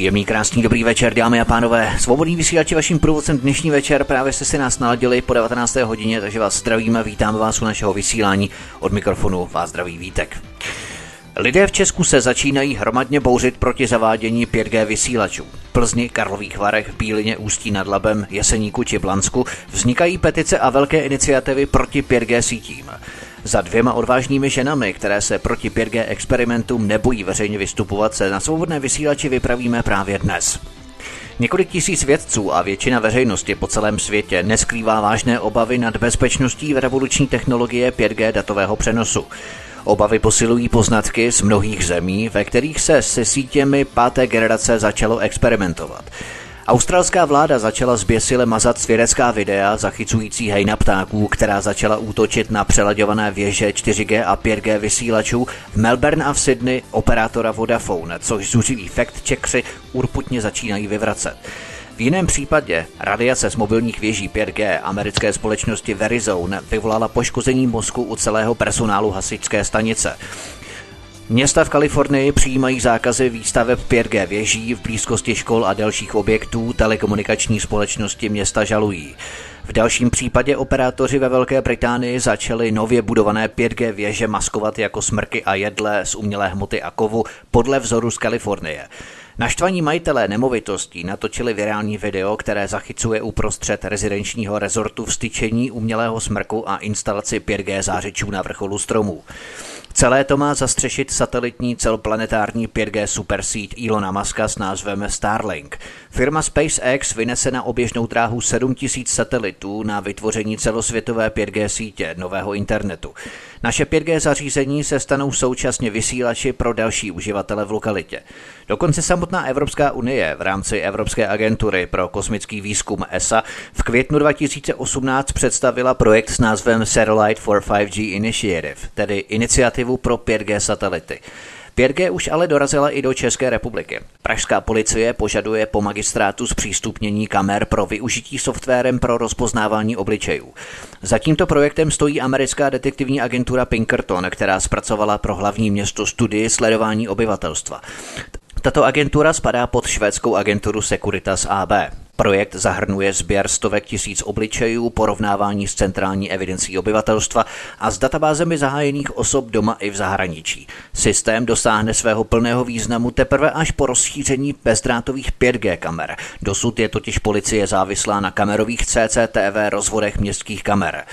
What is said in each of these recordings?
Příjemný, krásný, dobrý večer, dámy a pánové. Svobodný vysílač je vaším průvodcem dnešní večer. Právě jste si nás naladili po 19. hodině, takže vás zdravíme, vítáme vás u našeho vysílání. Od mikrofonu vás zdraví Vítek. Lidé v Česku se začínají hromadně bouřit proti zavádění 5G vysílačů. Plzni, Karlových Varech, Bílině, Ústí nad Labem, Jeseníku či Blansku vznikají petice a velké iniciativy proti 5G sítím. Za dvěma odvážnými ženami, které se proti 5G experimentům nebojí veřejně vystupovat, se na svobodné vysílači vypravíme právě dnes. Několik tisíc vědců a většina veřejnosti po celém světě neskrývá vážné obavy nad bezpečností v revoluční technologie 5G datového přenosu. Obavy posilují poznatky z mnohých zemí, ve kterých se se sítěmi páté generace začalo experimentovat. Australská vláda začala zběsile mazat svědecká videa zachycující hejna ptáků, která začala útočit na přelaďované věže 4G a 5G vysílačů v Melbourne a v Sydney operátora Vodafone, což zuřiví fact checkři urputně začínají vyvracet. V jiném případě radiace z mobilních věží 5G americké společnosti Verizon vyvolala poškození mozku u celého personálu hasičské stanice. Města v Kalifornii přijímají zákazy výstaveb 5G věží v blízkosti škol a dalších objektů telekomunikační společnosti města žalují. V dalším případě operátoři ve Velké Británii začali nově budované 5G věže maskovat jako smrky a jedle z umělé hmoty a kovu podle vzoru z Kalifornie. Naštvaní majitelé nemovitostí natočili virální video, které zachycuje uprostřed rezidenčního rezortu vstyčení umělého smrku a instalaci 5G zářičů na vrcholu stromů. Celé to má zastřešit satelitní celoplanetární 5G supersít Ilona Muska s názvem Starlink. Firma SpaceX vynese na oběžnou dráhu 7000 satelitů na vytvoření celosvětové 5G sítě nového internetu. Naše 5G zařízení se stanou současně vysílači pro další uživatele v lokalitě. Dokonce samotná Evropská unie v rámci Evropské agentury pro kosmický výzkum ESA v květnu 2018 představila projekt s názvem Satellite for 5G Initiative, tedy iniciativu pro 5G satelity. 5G už ale dorazila i do České republiky. Pražská policie požaduje po magistrátu zpřístupnění kamer pro využití softwarem pro rozpoznávání obličejů. Za tímto projektem stojí americká detektivní agentura Pinkerton, která zpracovala pro hlavní město studii sledování obyvatelstva. Tato agentura spadá pod švédskou agenturu Securitas AB. Projekt zahrnuje sběr stovek tisíc obličejů, porovnávání s centrální evidencí obyvatelstva a s databázemi zahájených osob doma i v zahraničí. Systém dosáhne svého plného významu teprve až po rozšíření bezdrátových 5G kamer. Dosud je totiž policie závislá na kamerových CCTV rozvodech městských kamer.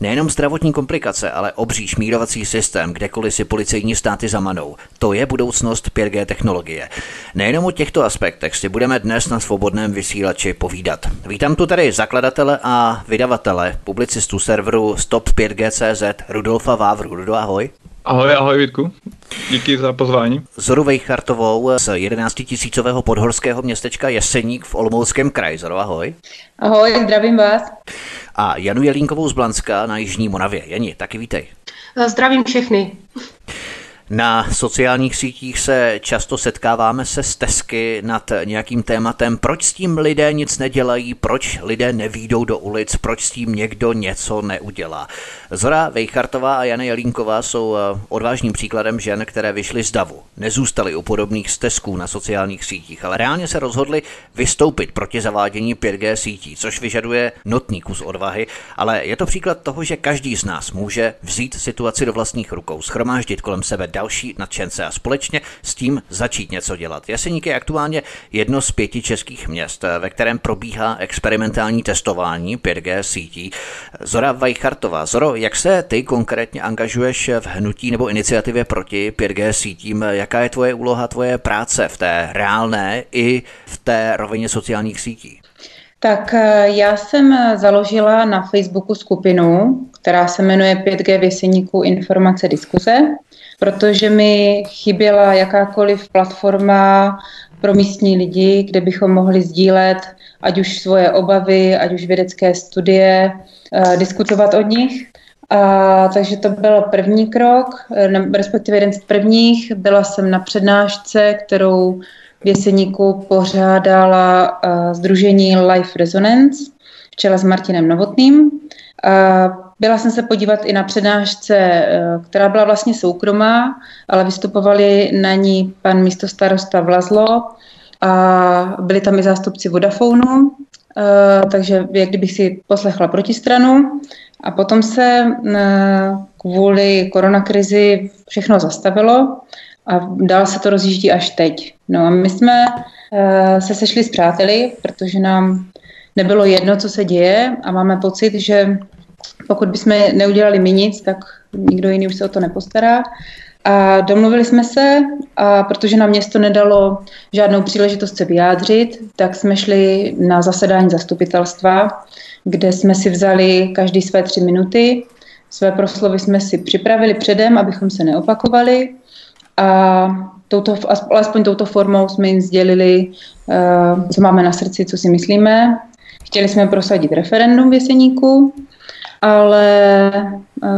Nejenom zdravotní komplikace, ale obří šmírovací systém, kdekoliv si policejní státy zamanou. To je budoucnost 5G technologie. Nejenom o těchto aspektech si budeme dnes na svobodném vysílači povídat. Vítám tu tady zakladatele a vydavatele, publicistu serveru Stop5G.cz Rudolfa Vávru. Rudo, ahoj. Ahoj, ahoj Vítku. Díky za pozvání. Zoru Vejchartovou z 11 tisícového podhorského městečka Jeseník v Olomouckém kraji. Zoru, ahoj. Ahoj, zdravím vás. A Janu Jelínkovou z Blanska na Jižní Moravě. Jani, taky vítej. Zdravím všechny. Na sociálních sítích se často setkáváme se stezky nad nějakým tématem, proč s tím lidé nic nedělají, proč lidé nevídou do ulic, proč s tím někdo něco neudělá. Zora Vejchartová a Jana Jelínková jsou eh, odvážným příkladem žen, které vyšly z davu. Nezůstaly u podobných stezků na sociálních sítích, ale reálně se rozhodly vystoupit proti zavádění 5G sítí, což vyžaduje notný kus odvahy, ale je to příklad toho, že každý z nás může vzít situaci do vlastních rukou, schromáždit kolem sebe další nadšence a společně s tím začít něco dělat. Jeseník je aktuálně jedno z pěti českých měst, ve kterém probíhá experimentální testování 5G sítí. Zora Vajchartová. Zoro, jak se ty konkrétně angažuješ v hnutí nebo iniciativě proti 5G sítím? Jaká je tvoje úloha, tvoje práce v té reálné i v té rovině sociálních sítí? Tak eh, já jsem založila na Facebooku skupinu, která se jmenuje 5G věseníků informace diskuze. protože mi chyběla jakákoliv platforma pro místní lidi, kde bychom mohli sdílet ať už svoje obavy, ať už vědecké studie, uh, diskutovat o nich. A, takže to byl první krok, respektive jeden z prvních. Byla jsem na přednášce, kterou v Jeseníku pořádala uh, Združení Life Resonance v čele s Martinem Novotným. Uh, byla jsem se podívat i na přednášce, uh, která byla vlastně soukromá, ale vystupovali na ní pan místostarosta Vlazlo a byli tam i zástupci Vodafonu, takže jak kdybych si poslechla protistranu. A potom se uh, kvůli koronakrizi všechno zastavilo a dál se to rozjíždí až teď. No a my jsme uh, se sešli s přáteli, protože nám nebylo jedno, co se děje a máme pocit, že pokud bychom neudělali my nic, tak nikdo jiný už se o to nepostará. A domluvili jsme se, a protože nám město nedalo žádnou příležitost se vyjádřit, tak jsme šli na zasedání zastupitelstva, kde jsme si vzali každý své tři minuty. Své proslovy jsme si připravili předem, abychom se neopakovali a touto, alespoň touto formou jsme jim sdělili, uh, co máme na srdci, co si myslíme. Chtěli jsme prosadit referendum v Jeseníku, ale uh,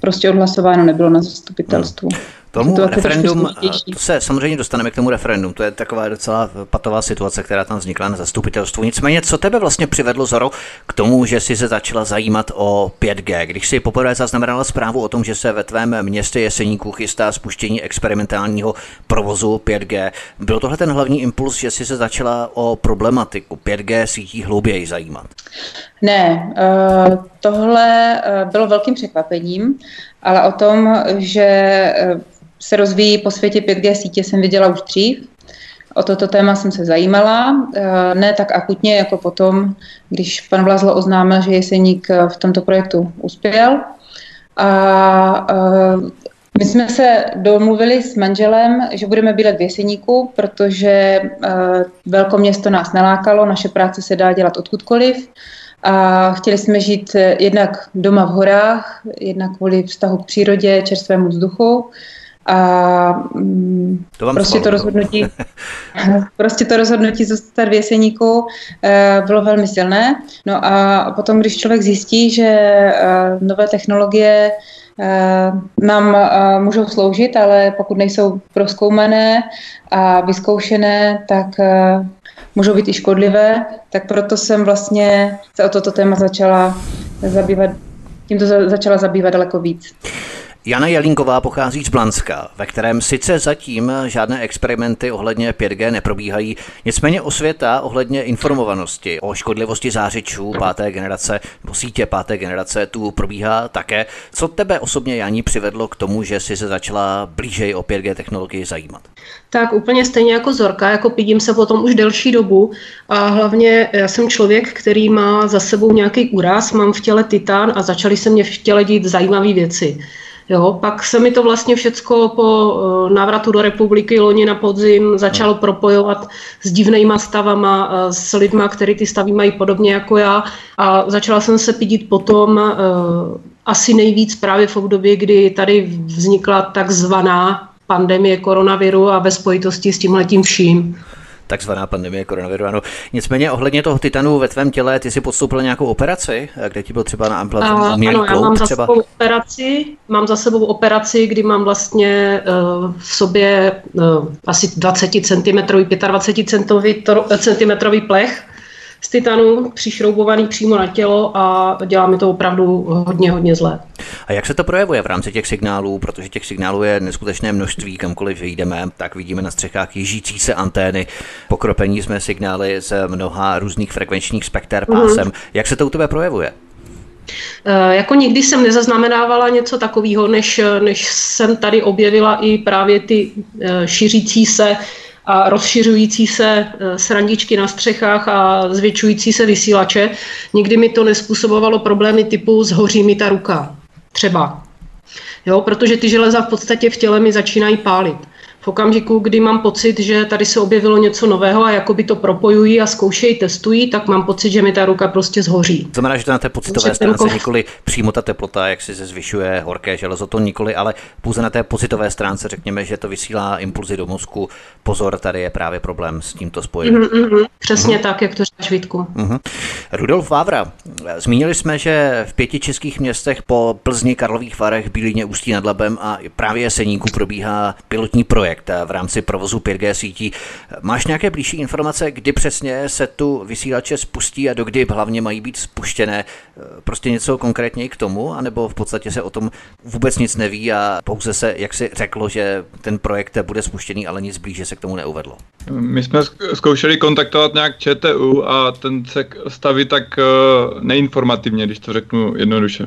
prostě odhlasováno nebylo na zastupitelstvu. Hmm. Tomu to referendum, to se samozřejmě dostaneme k tomu referendum, to je taková docela patová situace, která tam vznikla na zastupitelstvu. Nicméně, co tebe vlastně přivedlo, Zoro, k tomu, že jsi se začala zajímat o 5G? Když si poprvé zaznamenala zprávu o tom, že se ve tvém městě Jeseníku chystá spuštění experimentálního provozu 5G, byl tohle ten hlavní impuls, že jsi se začala o problematiku 5G sítí hlouběji zajímat? Ne, uh, tohle uh, bylo velkým překvapením, ale o tom, že se rozvíjí po světě 5G sítě, jsem viděla už dřív. O toto téma jsem se zajímala, ne tak akutně jako potom, když pan Vlazlo oznámil, že Jeseník v tomto projektu uspěl. A my jsme se domluvili s manželem, že budeme bydlet v Jeseníku, protože velkoměsto nás nelákalo, naše práce se dá dělat odkudkoliv a chtěli jsme žít eh, jednak doma v horách, jednak kvůli vztahu k přírodě, čerstvému vzduchu. A to vám prostě to rozhodnutí, prostě to rozhodnutí zůstat v Jeseníku eh, bylo velmi silné. No a potom, když člověk zjistí, že eh, nové technologie nám můžou sloužit, ale pokud nejsou proskoumané a vyzkoušené, tak můžou být i škodlivé, tak proto jsem vlastně se o toto téma začala zabývat, tímto začala zabývat daleko víc. Jana Jelínková pochází z Blanska, ve kterém sice zatím žádné experimenty ohledně 5G neprobíhají, nicméně osvěta ohledně informovanosti o škodlivosti zářičů páté generace nebo sítě páté generace tu probíhá také. Co tebe osobně, Janí, přivedlo k tomu, že jsi se začala blížej o 5G technologii zajímat? Tak úplně stejně jako Zorka, jako pídím se potom už delší dobu a hlavně já jsem člověk, který má za sebou nějaký úraz, mám v těle titán a začaly se mě v těle dít zajímavé věci. Jo, pak se mi to vlastně všecko po eh, návratu do republiky loni na podzim začalo propojovat s divnýma stavama, eh, s lidma, který ty stavy mají podobně jako já. A začala jsem se pídit potom eh, asi nejvíc právě v období, kdy tady vznikla takzvaná pandemie koronaviru a ve spojitosti s tímhletím vším takzvaná pandemie koronaviru. Ano. Nicméně ohledně toho titanu ve tvém těle, ty jsi podstoupil nějakou operaci, kde ti byl třeba na amplat Ano, já mám za, třeba? sebou operaci, mám za sebou operaci, kdy mám vlastně uh, v sobě uh, asi 20 cm, 25 cm plech, z titanu přišroubovaný přímo na tělo a dělá mi to opravdu hodně, hodně zlé. A jak se to projevuje v rámci těch signálů, protože těch signálů je neskutečné množství, kamkoliv jdeme, tak vidíme na střechách jižící se antény, pokropení jsme signály z mnoha různých frekvenčních spekter pásem. Mm. Jak se to u tebe projevuje? E, jako nikdy jsem nezaznamenávala něco takového, než, než jsem tady objevila i právě ty e, šířící se a rozšiřující se e, srandičky na střechách a zvětšující se vysílače. Nikdy mi to nespůsobovalo problémy typu zhoří mi ta ruka. Třeba. Jo, protože ty železa v podstatě v těle mi začínají pálit. V okamžiku, kdy mám pocit, že tady se objevilo něco nového a jako by to propojují a zkoušejí, testují, tak mám pocit, že mi ta ruka prostě zhoří. To znamená, že to na té pocitové stránce kov... nikoli přímo ta teplota, jak si se zvyšuje horké železo, to nikoli, ale pouze na té pocitové stránce řekněme, že to vysílá impulzy do mozku. Pozor, tady je právě problém s tímto spojením. Mm-hmm, přesně mm-hmm. tak, jak to říkáš, Vítku. Mm-hmm. Rudolf Vávra, zmínili jsme, že v pěti českých městech po Plzni, Karlových Varech, Bílině, Ústí nad Labem a právě Jeseníku probíhá pilotní projekt v rámci provozu 5G sítí. Máš nějaké blížší informace, kdy přesně se tu vysílače spustí a dokdy hlavně mají být spuštěné? Prostě něco konkrétně k tomu, anebo v podstatě se o tom vůbec nic neví a pouze se, jak si řeklo, že ten projekt bude spuštěný, ale nic blíže se k tomu neuvedlo? My jsme zkoušeli kontaktovat nějak ČTU a ten se staví tak eh, neinformativně, když to řeknu jednoduše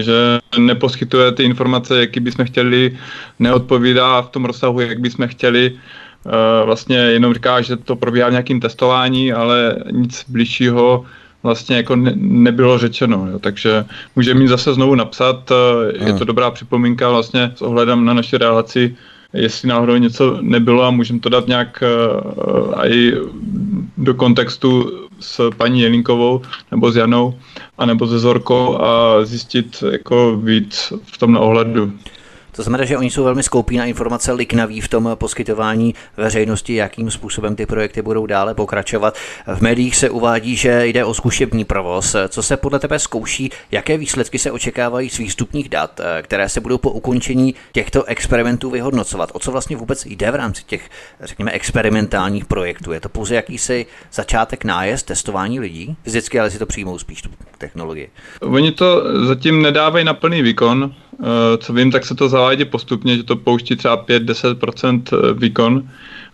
že neposkytuje ty informace, jaký bychom chtěli, neodpovídá v tom rozsahu, jak bychom chtěli. Eh, vlastně jenom říká, že to probíhá v nějakým testování, ale nic blížšího vlastně jako ne, nebylo řečeno, jo. takže může mi zase znovu napsat, eh, je to dobrá připomínka vlastně s ohledem na naši relaci, jestli náhodou něco nebylo a můžeme to dát nějak uh, i do kontextu s paní Jelinkovou nebo s Janou, anebo se Zorkou a zjistit jako víc v tom ohledu. To znamená, že oni jsou velmi skoupí na informace, liknaví v tom poskytování veřejnosti, jakým způsobem ty projekty budou dále pokračovat. V médiích se uvádí, že jde o zkušební provoz. Co se podle tebe zkouší, jaké výsledky se očekávají z výstupních dat, které se budou po ukončení těchto experimentů vyhodnocovat? O co vlastně vůbec jde v rámci těch, řekněme, experimentálních projektů? Je to pouze jakýsi začátek nájezd, testování lidí? Fyzicky, ale si to přijmou spíš tu technologii. Oni to zatím nedávají na plný výkon, Eh, co vím, tak se to zavádí postupně, že to pouští třeba 5-10% eh, výkon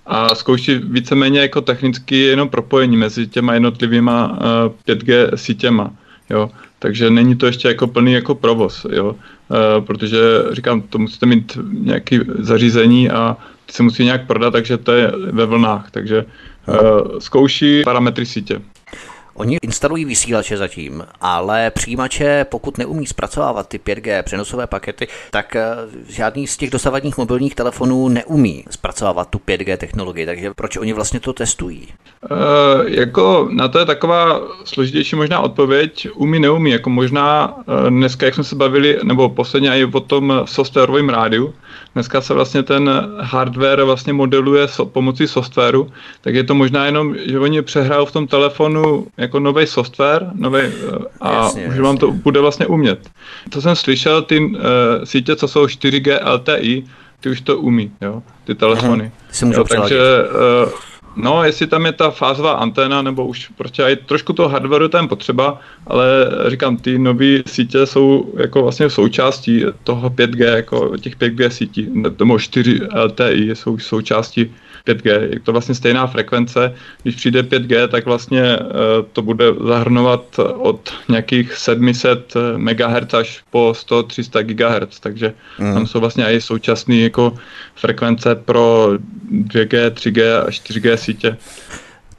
a zkouší víceméně jako technicky jenom propojení mezi těma jednotlivýma 5G eh, sítěma. Jo. Takže není to ještě jako plný jako provoz, jo. protože říkám, to musíte mít nějaké zařízení a ty se musí nějak prodat, takže to je ve vlnách, takže zkouší parametry sítě. Oni instalují vysílače zatím, ale přijímače, pokud neumí zpracovávat ty 5G přenosové pakety, tak eh, žádný z těch dosavadních mobilních telefonů neumí zpracovávat tu 5G technologii. Takže proč oni vlastně to testují? Uh, jako na to je taková složitější možná odpověď. Umí, neumí. Jako možná uh, dneska, jak jsme se bavili, nebo posledně i o tom softwarovém rádiu, dneska se vlastně ten hardware vlastně modeluje so, pomocí softwaru, tak je to možná jenom, že oni přehrajou v tom telefonu jako nový software nový, eh, a jasně, už vám to bude vlastně umět. To jsem slyšel, ty uh, sítě, co jsou 4G LTE, ty už to umí, jo, ty telefony. Aha, jo, takže uh, No, jestli tam je ta fázová anténa, nebo už prostě i trošku toho hardwareu tam potřeba, ale říkám, ty nové sítě jsou jako vlastně součástí toho 5G, jako těch 5G sítí, nebo 4 LTE jsou součástí 5G. Je to vlastně stejná frekvence. Když přijde 5G, tak vlastně eh, to bude zahrnovat od nějakých 700 MHz až po 100-300 GHz, takže mm. tam jsou vlastně i současné jako frekvence pro 2G, 3G a 4G sítě.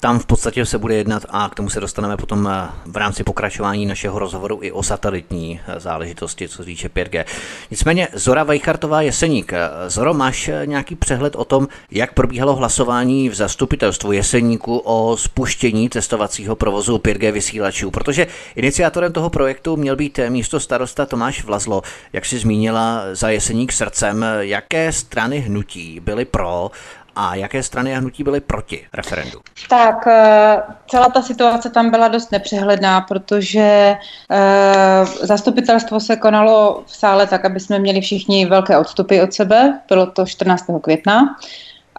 Tam v podstatě se bude jednat a k tomu se dostaneme potom eh, v rámci pokračování našeho rozhovoru i o satelitní eh, záležitosti, co týče 5G. Nicméně Zora Vejchartová Jeseník. Eh, Zoro, máš nějaký přehled o tom, jak probíhalo hlasování v zastupitelstvu Jeseníku o spuštění testovacího provozu 5G vysílačů? Protože iniciátorem toho projektu měl být místo starosta Tomáš Vlazlo. Jak si zmínila za Jeseník srdcem, jaké strany hnutí byly pro a jaké strany a hnutí byly proti referendu? Tak eh, celá ta situace tam byla dost nepřehledná, protože eh, zastupitelstvo se konalo v sále tak, aby jsme měli všichni velké odstupy od sebe. Bylo to 14. května.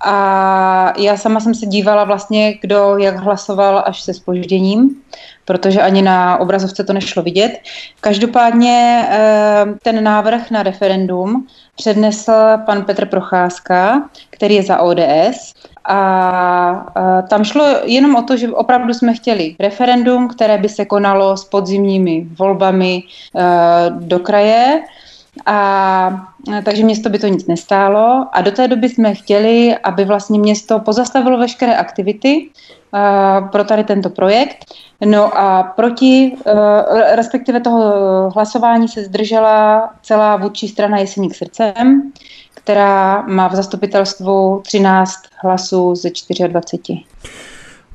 A já sama jsem se dívala vlastně, kdo jak hlasoval až se spožděním, protože ani na obrazovce to nešlo vidět. Každopádně eh, ten návrh na referendum přednesl pan Petr Procházka, který je za ODS. A, tam šlo jenom o to, že opravdu jsme chtěli referendum, které by se konalo s podzimními volbami e, do kraje A takže město by to nic nestálo a do té doby jsme chtěli, aby vlastně město pozastavilo veškeré aktivity uh, pro tady tento projekt. No a proti, uh, respektive toho hlasování se zdržela celá vůdčí strana Jeseník srdcem, která má v zastupitelstvu 13 hlasů ze 24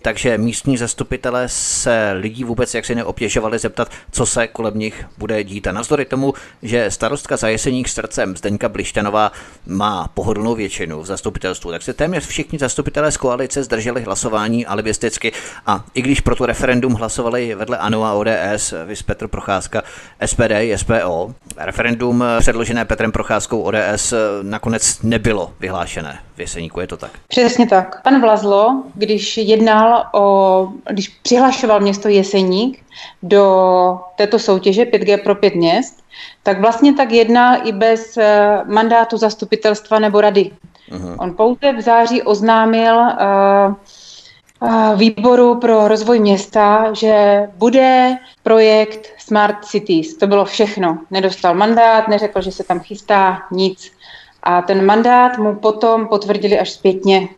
takže místní zastupitelé se lidí vůbec jaksi neobtěžovali zeptat, co se kolem nich bude dít. A navzdory tomu, že starostka za jeseník srdcem Zdeňka Blišťanová má pohodlnou většinu v zastupitelstvu, tak se téměř všichni zastupitelé z koalice zdrželi hlasování alibisticky. A i když pro to referendum hlasovali vedle ANO a ODS, vys Petr Procházka, SPD SPO, referendum předložené Petrem Procházkou ODS nakonec nebylo vyhlášené. V Jeseníku je to tak. Přesně tak. Pan Vlazlo, když jednal o, když přihlašoval město Jeseník do této soutěže 5G pro pět měst, tak vlastně tak jednal i bez eh, mandátu zastupitelstva nebo rady. Uh-huh. On pouze v září oznámil uh, uh, výboru pro rozvoj města, že bude projekt Smart Cities. To bylo všechno. Nedostal mandát, neřekl, že se tam chystá nic. A ten mandát mu potom potvrdili až zpětně.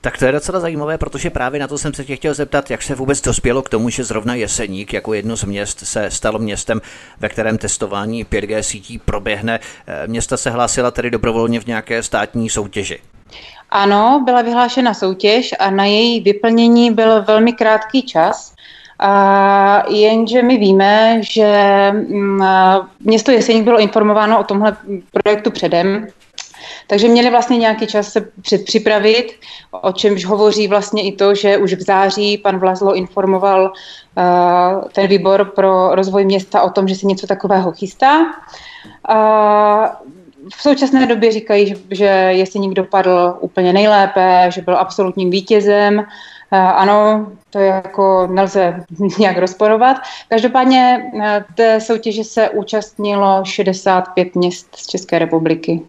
Tak to je docela zajímavé, protože právě na to jsem se tě chtěl zeptat, jak se vůbec dospělo k tomu, že zrovna Jeseník jako jedno z měst se stalo městem, ve kterém testování 5G sítí proběhne. Eh, města se hlásila tedy dobrovolně v nějaké státní soutěži. Ano, byla vyhlášena soutěž a na její vyplnění byl velmi krátký čas. A jenže my víme, že mm, město Jeseník bylo informováno o tomhle projektu předem, takže měli vlastně nějaký čas se předpřipravit, o čemž hovoří vlastně i to, že už v září pan Vlazlo informoval uh, ten výbor pro rozvoj města o tom, že se něco takového chystá. Uh, v současné době říkají, že, že Jeseník dopadl úplně nejlépe, že byl absolutním vítězem. Uh, ano, to jako nelze nějak rozporovat. Každopádně té soutěže se účastnilo 65 měst z České republiky.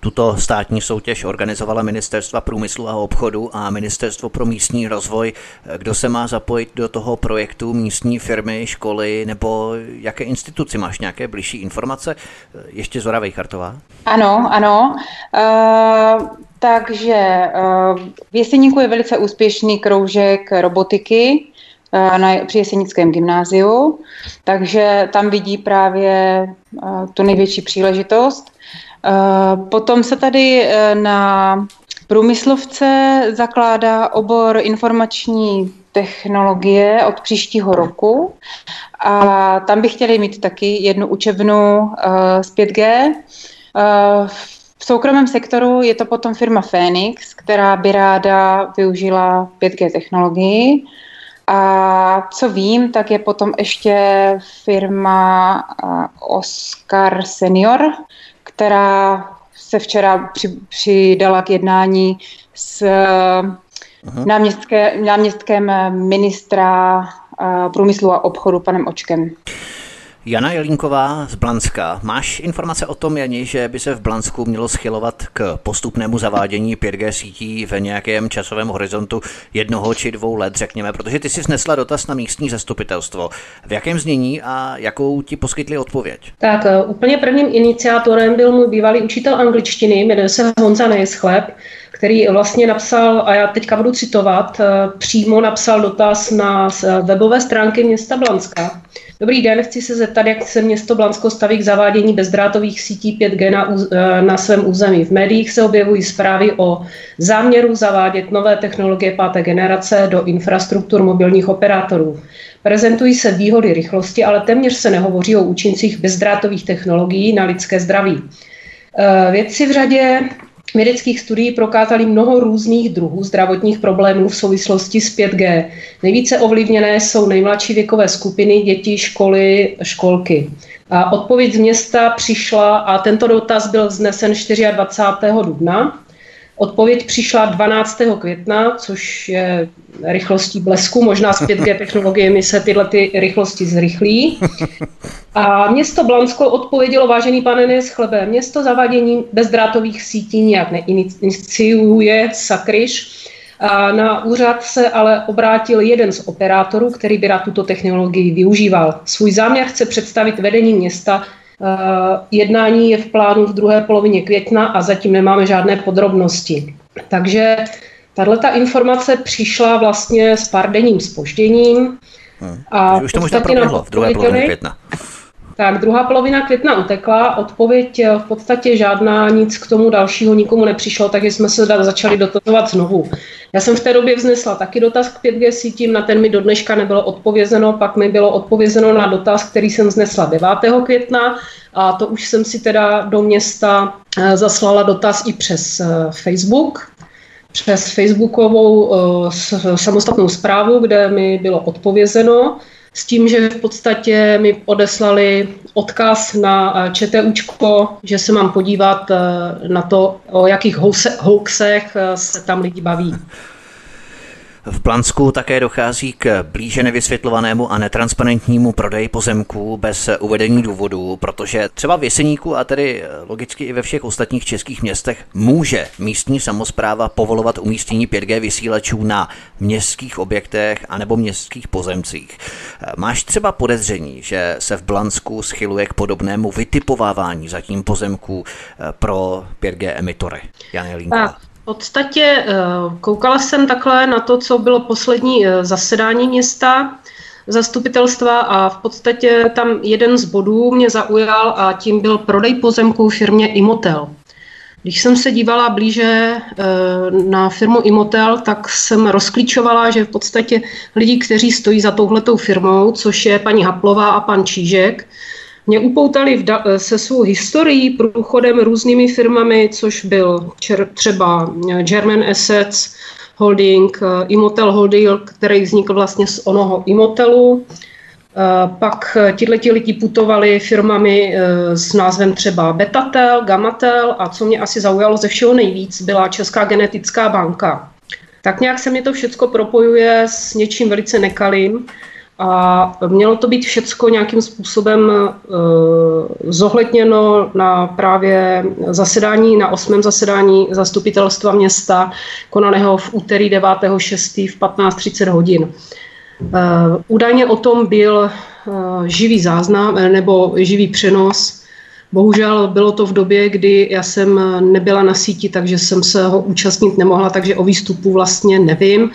Tuto státní soutěž organizovala Ministerstva průmyslu a obchodu a Ministerstvo pro místní rozvoj. Kdo se má zapojit do toho projektu místní firmy, školy nebo jaké instituci? Máš nějaké blížší informace? Ještě Zora Vejchartová? Ano, ano. Uh, takže uh, v Jeseníku je velice úspěšný kroužek robotiky, na, při Jesenickém gymnáziu, takže tam vidí právě uh, tu největší příležitost. Eh, potom se tady eh, na průmyslovce zakládá obor informační technologie od příštího roku a tam by chtěli mít taky jednu učebnu eh, z 5G. V soukromém sektoru je to potom firma Phoenix, která by ráda využila 5G technologii. A co vím, tak je potom ještě firma Oscar Senior, která se včera při, přidala k jednání s náměstkem ministra průmyslu a obchodu panem Očkem. Jana Jelínková z Blanska. Máš informace o tom, Jani, že by se v Blansku mělo schylovat k postupnému zavádění 5G sítí ve nějakém časovém horizontu jednoho či dvou let, řekněme, protože ty jsi snesla dotaz na místní zastupitelstvo. V jakém znění a jakou ti poskytli odpověď? Tak eh, úplně prvním iniciátorem byl můj bývalý učitel angličtiny, jmenuje se Honza Nejschleb, který vlastně napsal, a já teďka budu citovat, eh, přímo napsal dotaz na webové stránky města Blanska. Dobrý den, chci se zeptat, jak se město Blansko staví k zavádění bezdrátových sítí 5G na, eh, na svém území. V médiích se objevují zprávy o záměru zavádět nové technologie páté generace do infrastruktur mobilních operátorů. Prezentují se výhody rychlosti, ale téměř se nehovoří o účincích bezdrátových technologií na lidské zdraví. Eh, vědci v řadě vědeckých studií prokázali mnoho různých druhů zdravotních problémů v souvislosti s 5G. Nejvíce ovlivněné jsou nejmladší věkové skupiny, děti, školy, školky. A odpověď z města přišla a tento dotaz byl vznesen 24. dubna. Odpověď přišla 12. května, což je rychlostí blesku. Možná s 5G technologiemi se tyhle ty rychlosti zrychlí. A město Blansko odpovědělo, vážený pane Neschlebe, město zavádění bezdrátových sítí nijak neiniciuje, sakryš. A na úřad se ale obrátil jeden z operátorů, který by rád tuto technologii využíval. Svůj záměr chce představit vedení města Jednání je v plánu v druhé polovině května a zatím nemáme žádné podrobnosti. Takže tahle ta informace přišla vlastně s pár denním spožděním. Hmm. A už to možná proběhlo v druhé polovině května. Tak druhá polovina května utekla, odpověď eh, v podstatě žádná, nic k tomu dalšího nikomu nepřišlo, takže jsme se začali dotazovat znovu. Já jsem v té době vznesla taky dotaz k 5G sítím, na ten mi do dneška nebylo odpovězeno, pak mi bylo odpovězeno na dotaz, který jsem vznesla 9. května a to už jsem si teda do města eh, zaslala dotaz i přes eh, Facebook, přes facebookovou samostatnou zprávu, kde mi bylo odpovězeno s tím, že v podstatě mi odeslali odkaz na eh, ČTUčko, že se mám podívat eh, na to, o jakých hoaxech eh, se tam lidi baví. V Plansku také dochází k blíže nevysvětlovanému a netransparentnímu prodeji pozemků bez uvedení důvodů, protože třeba v Jeseníku a tedy logicky i ve všech ostatních českých městech může místní samozpráva povolovat umístění 5G vysílačů na městských objektech anebo městských pozemcích. Máš třeba podezření, že se v Blansku schyluje k podobnému vytipovávání zatím pozemků pro 5G emitory? Jan Jelínková podstatě eh, koukala jsem takhle na to, co bylo poslední eh, zasedání města, zastupitelstva a v podstatě tam jeden z bodů mě zaujal a tím byl prodej pozemků firmě Imotel. Když jsem se dívala blíže eh, na firmu Imotel, tak jsem rozklíčovala, že v podstatě lidi, kteří stojí za touhletou firmou, což je paní Haplová a pan Čížek, mě upoutali da- se svou historií, průchodem různými firmami, což byl čer- třeba German Assets Holding, eh, Imotel Holding, který vznikl vlastně z onoho Imotelu. Eh, pak tihleti lidi putovali firmami eh, s názvem třeba Betatel, Gamatel a co mě asi zaujalo ze všeho nejvíc, byla Česká genetická banka. Tak nějak se mě to všechno propojuje s něčím velice nekalým a mělo to být všecko nějakým způsobem e, zohledněno na právě zasedání, na osmém zasedání zastupitelstva města, konaného v úterý 9.6. v 15.30 hodin. E, údajně o tom byl e, živý záznam nebo živý přenos. Bohužel bylo to v době, kdy já jsem nebyla na síti, takže jsem se ho účastnit nemohla, takže o výstupu vlastně nevím.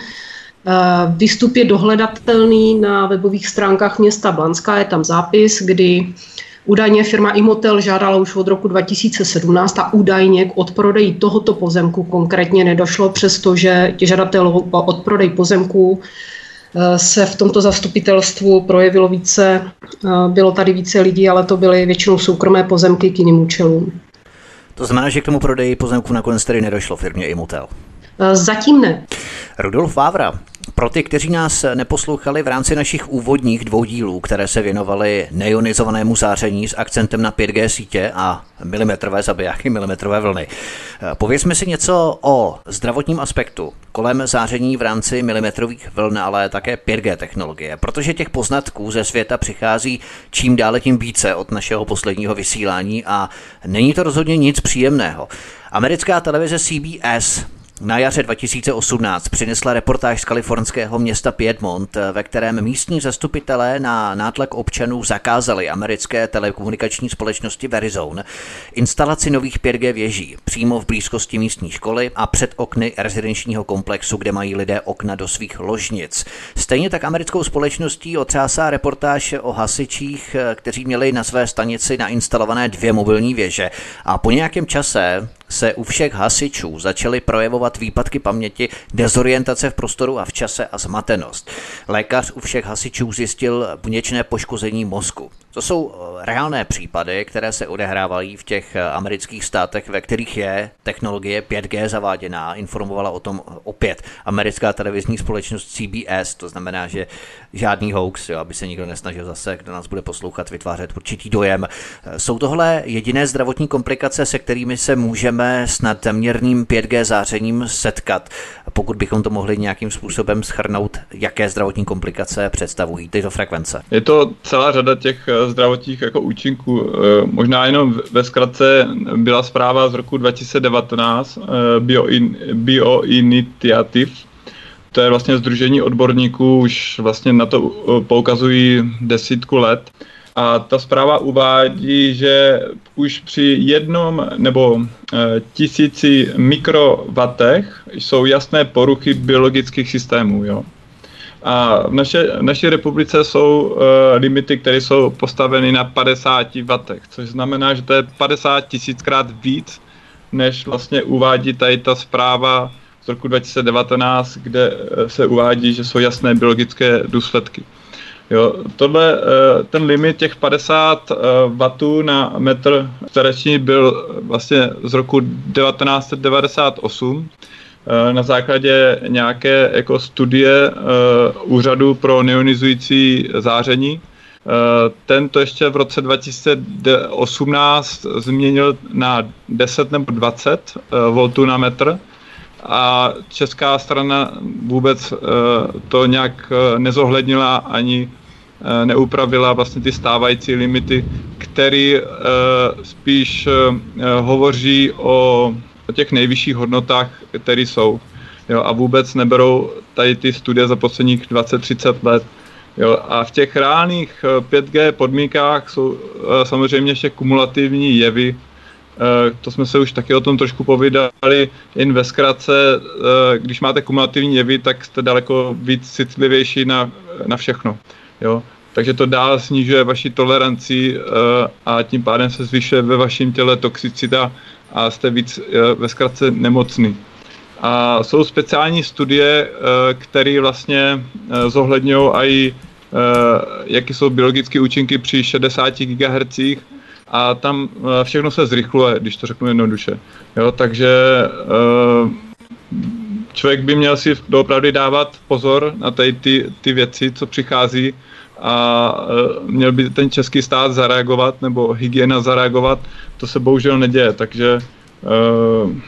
Eh, výstup je dohledatelný na webových stránkách města Blanská, je tam zápis, kdy Údajně firma Imotel žádala už od roku 2017 a údajně k odprodeji tohoto pozemku konkrétně nedošlo, přestože žadatel o odprodej pozemku eh, se v tomto zastupitelstvu projevilo více, eh, bylo tady více lidí, ale to byly většinou soukromé pozemky k jiným účelům. To znamená, že k tomu prodeji pozemku nakonec tedy nedošlo firmě Imotel? Zatím ne. Rudolf Vávra, pro ty, kteří nás neposlouchali v rámci našich úvodních dvou dílů, které se věnovaly neionizovanému záření s akcentem na 5G sítě a milimetrové zabijáky, milimetrové vlny. Povězme si něco o zdravotním aspektu kolem záření v rámci milimetrových vln, ale také 5G technologie, protože těch poznatků ze světa přichází čím dále tím více od našeho posledního vysílání a není to rozhodně nic příjemného. Americká televize CBS na jaře 2018 přinesla reportáž z kalifornského města Piedmont, ve kterém místní zastupitelé na nátlak občanů zakázali americké telekomunikační společnosti Verizon instalaci nových 5G věží přímo v blízkosti místní školy a před okny rezidenčního komplexu, kde mají lidé okna do svých ložnic. Stejně tak americkou společností otřásá reportáž o hasičích, kteří měli na své stanici nainstalované dvě mobilní věže a po nějakém čase se u všech hasičů začaly projevovat výpadky paměti, dezorientace v prostoru a v čase a zmatenost. Lékař u všech hasičů zjistil buněčné poškození mozku. To jsou eh, reálné případy, které se odehrávají v těch eh, amerických státech, ve kterých je technologie 5G zaváděná. Informovala o tom opět americká televizní společnost CBS, to znamená, že žádný hoax, jo, aby se nikdo nesnažil zase, kdo nás bude poslouchat, vytvářet určitý dojem. Eh, jsou tohle jediné zdravotní komplikace, se kterými se můžeme s nadměrným 5G zářením setkat, pokud bychom to mohli nějakým způsobem schrnout, jaké zdravotní komplikace představují tyto frekvence. Je to celá řada těch zdravotních jako účinků. Eh, možná jenom ve zkratce byla zpráva z roku 2019 eh, BioIn, BioInitiative, to je vlastně združení odborníků, už vlastně na to eh, poukazují desítku let, A ta zpráva uvádí, že už při jednom nebo e, tisíci mikrovatech jsou jasné poruchy biologických systémů. Jo. A v, naše, v naší republice jsou e, limity, které jsou postaveny na 50 vatech, což znamená, že to je 50 tisíckrát víc, než vlastně uvádí tady ta zpráva z roku 2019, kde e, se uvádí, že jsou jasné biologické důsledky. Jo, tohle, eh, ten limit těch 50 W na metr čtvereční byl vlastně z roku 1998 eh, na základě nějaké jako studie eh, úřadu pro neonizující záření. Ten to ještě v roce 2018 změnil na 10 nebo 20 V na metr a česká strana vůbec eh, to nějak eh, nezohlednila ani eh, neupravila vlastně ty stávající limity, který spíš hovoří o, těch nejvyšších hodnotách, které jsou. Jo, a vůbec neberou tady ty studie za posledních 20-30 let. Jo, a v těch reálných 5G podmínkách jsou samozřejmě ještě kumulativní jevy, to jsme se už taky o tom trošku povídali, jen ve zkratce, eh, když máte kumulativní jevy, tak jste daleko víc citlivější na, na všechno. Jo? Takže to dál snižuje vaši toleranci eh, a tím pádem se zvyšuje ve vašem těle toxicita a jste víc ve zkratce nemocný. A jsou speciální studie, které vlastně zohledňují i jaké jsou biologické účinky při 60 GHz a tam eh, všechno se zrychluje, když to řeknu jednoduše. Jo, takže eh, člověk by měl si doopravdy dávat pozor na tady ty, ty věci, co přichází a eh, měl by ten český stát zareagovat nebo hygiena zareagovat. To se bohužel neděje, takže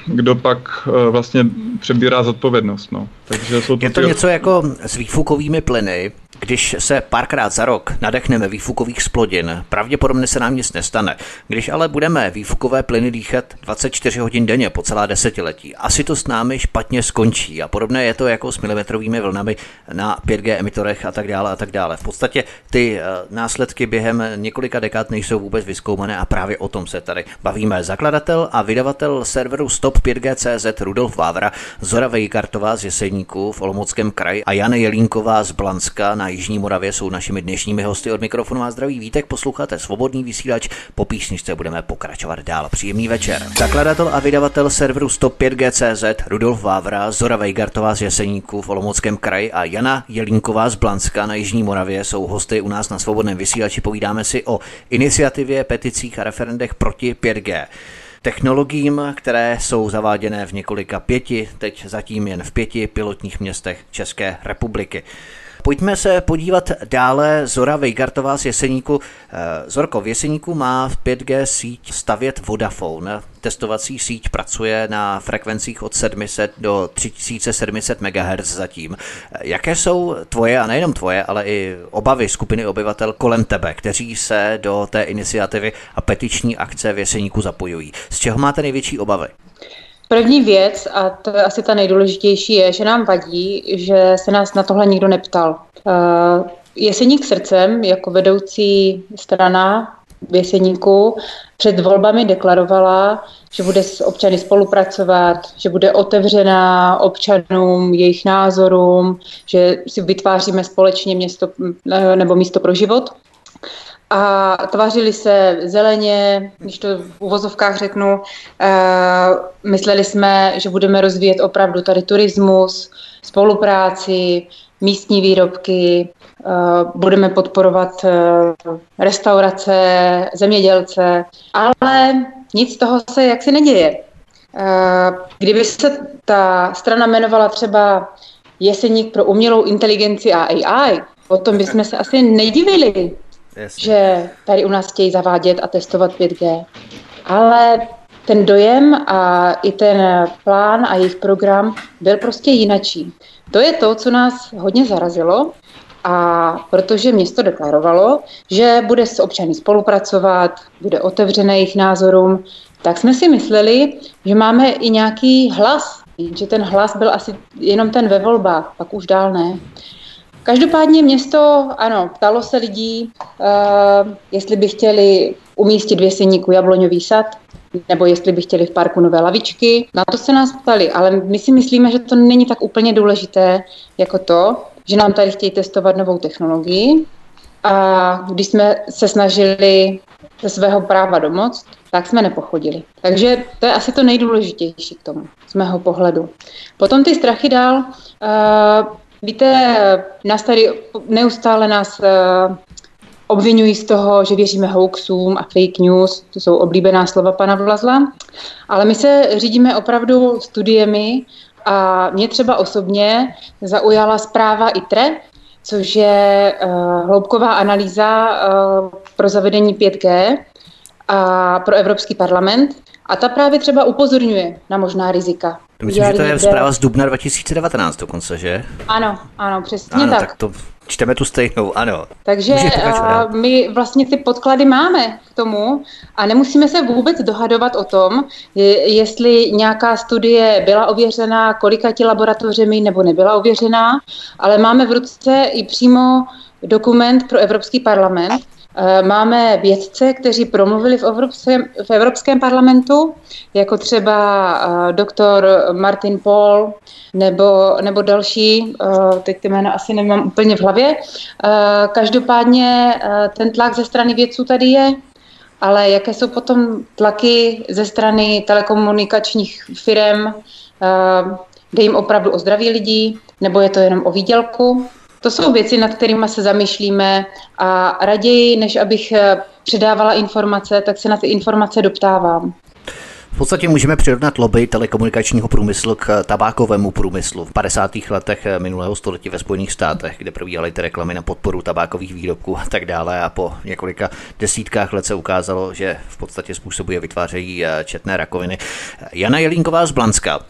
kdo pak vlastně přebírá zodpovědnost. No. Takže jsou to Je to ty... něco jako s výfukovými plyny, když se párkrát za rok nadechneme výfukových splodin, pravděpodobně se nám nic nestane. Když ale budeme výfukové plyny dýchat 24 hodin denně po celá desetiletí, asi to s námi špatně skončí. A podobné je to jako s milimetrovými vlnami na 5G emitorech a tak dále a tak dále. V podstatě ty eh, následky během několika dekád nejsou vůbec vyskoumané a právě o tom se tady bavíme. Zakladatel a vydavatel serveru Stop 5G.cz Rudolf Vávra, Zora Vejkartová z Jeseníku v Olomouckém kraji a Jana Jelínková z Blanska na Jižní Moravě jsou našimi dnešními hosty od mikrofonu a zdraví vítek. Posloucháte svobodný vysílač, po písničce budeme pokračovat dál. Příjemný večer. Zakladatel a vydavatel serveru 105G.cz Rudolf Vávra, Zora Vejgartová z Jeseníku v Olomouckém kraji a Jana Jelínková z Blanska na Jižní Moravě jsou hosty u nás na svobodném vysílači. Povídáme si o iniciativě, peticích a referendech proti 5G technologiím, které jsou zaváděné v několika pěti, teď zatím jen v pěti pilotních městech České republiky. Pojďme se podívat dále. Zora Vejgartová z Jeseníku. Eh, Zorko, v Jeseníku má v 5G síť stavět Vodafone. Testovací síť pracuje na frekvencích od 700 do 3700 MHz zatím. Eh, jaké jsou tvoje, a nejenom tvoje, ale i obavy skupiny obyvatel kolem tebe, kteří se do té iniciativy a petiční akce v Jeseníku zapojují? Z čeho máte největší obavy? První věc, a to je asi ta nejdůležitější, je, že nám vadí, že se nás na tohle nikdo neptal. Uh, Jeseník srdcem jako vedoucí strana v Jeseníku před volbami deklarovala, že bude s občany spolupracovat, že bude otevřená občanům, jejich názorům, že si vytváříme společně město nebo místo pro život a tvářili se zeleně, když to v uvozovkách řeknu. Uh, mysleli jsme, že budeme rozvíjet opravdu tady turismus, spolupráci, místní výrobky, uh, budeme podporovat uh, restaurace, zemědělce, ale nic z toho se jaksi neděje. Kdyby se ta strana jmenovala třeba Jeseník pro umělou inteligenci a AI, potom bychom se asi nedivili, Jasně. že tady u nás chtějí zavádět a testovat 5G. Ale ten dojem a i ten plán a jejich program byl prostě jinačí. To je to, co nás hodně zarazilo, a protože město deklarovalo, že bude s občany spolupracovat, bude otevřené jejich názorům, tak jsme si mysleli, že máme i nějaký hlas, že ten hlas byl asi jenom ten ve volbách, pak už dál ne. Každopádně město, ano, ptalo se lidí, uh, jestli by chtěli umístit věseníku jabloňový sad, nebo jestli by chtěli v parku nové lavičky. Na to se nás ptali, ale my si myslíme, že to není tak úplně důležité jako to, že nám tady chtějí testovat novou technologii. A když jsme se snažili ze svého práva domoct, tak jsme nepochodili. Takže to je asi to nejdůležitější k tomu, z mého pohledu. Potom ty strachy dál. Uh, víte, nás tady neustále nás uh, obvinují z toho, že věříme hoaxům a fake news, to jsou oblíbená slova pana Vlazla, ale my se řídíme opravdu studiemi a mě třeba osobně zaujala zpráva ITRE, což je uh, hloubková analýza uh, pro zavedení 5G a pro Evropský parlament. A ta právě třeba upozorňuje na možná rizika. Myslím, že to je zpráva z dubna 2019 dokonce, že? Ano, ano, přesně ano, tak. tak to čteme tu stejnou, ano. Takže uh, my vlastně ty podklady máme k tomu a nemusíme se vůbec dohadovat o tom, je, jestli nějaká studie byla ověřená, kolika ti laboratořemi nebo nebyla ověřená, ale máme v ruce i přímo dokument pro Evropský parlament, máme vědce, kteří promluvili v Evropském, v Evropském parlamentu, jako třeba uh, doktor Martin Paul nebo, nebo další, uh, teď ty jména asi nemám úplně v hlavě. Každopádně ten tlak ze strany vědců tady je, ale jaké jsou potom tlaky ze strany telekomunikačních firm, jde jim opravdu o zdraví lidí, nebo je to jenom o výdělku? To jsou věci, nad kterými se zamýšlíme a raději, než abych eh, předávala informace, tak se na ty informace doptávám. V podstatě můžeme přirovnat lobby telekomunikačního průmyslu k tabákovému průmyslu. V 50. letech minulého století ve Spojených státech, kde probíhaly ty reklamy na podporu tabákových výrobků a tak dále a po několika desítkách let se ukázalo, že v podstatě způsobuje vytvářejí eh, četné rakoviny. Jana Jelínková z Blanska.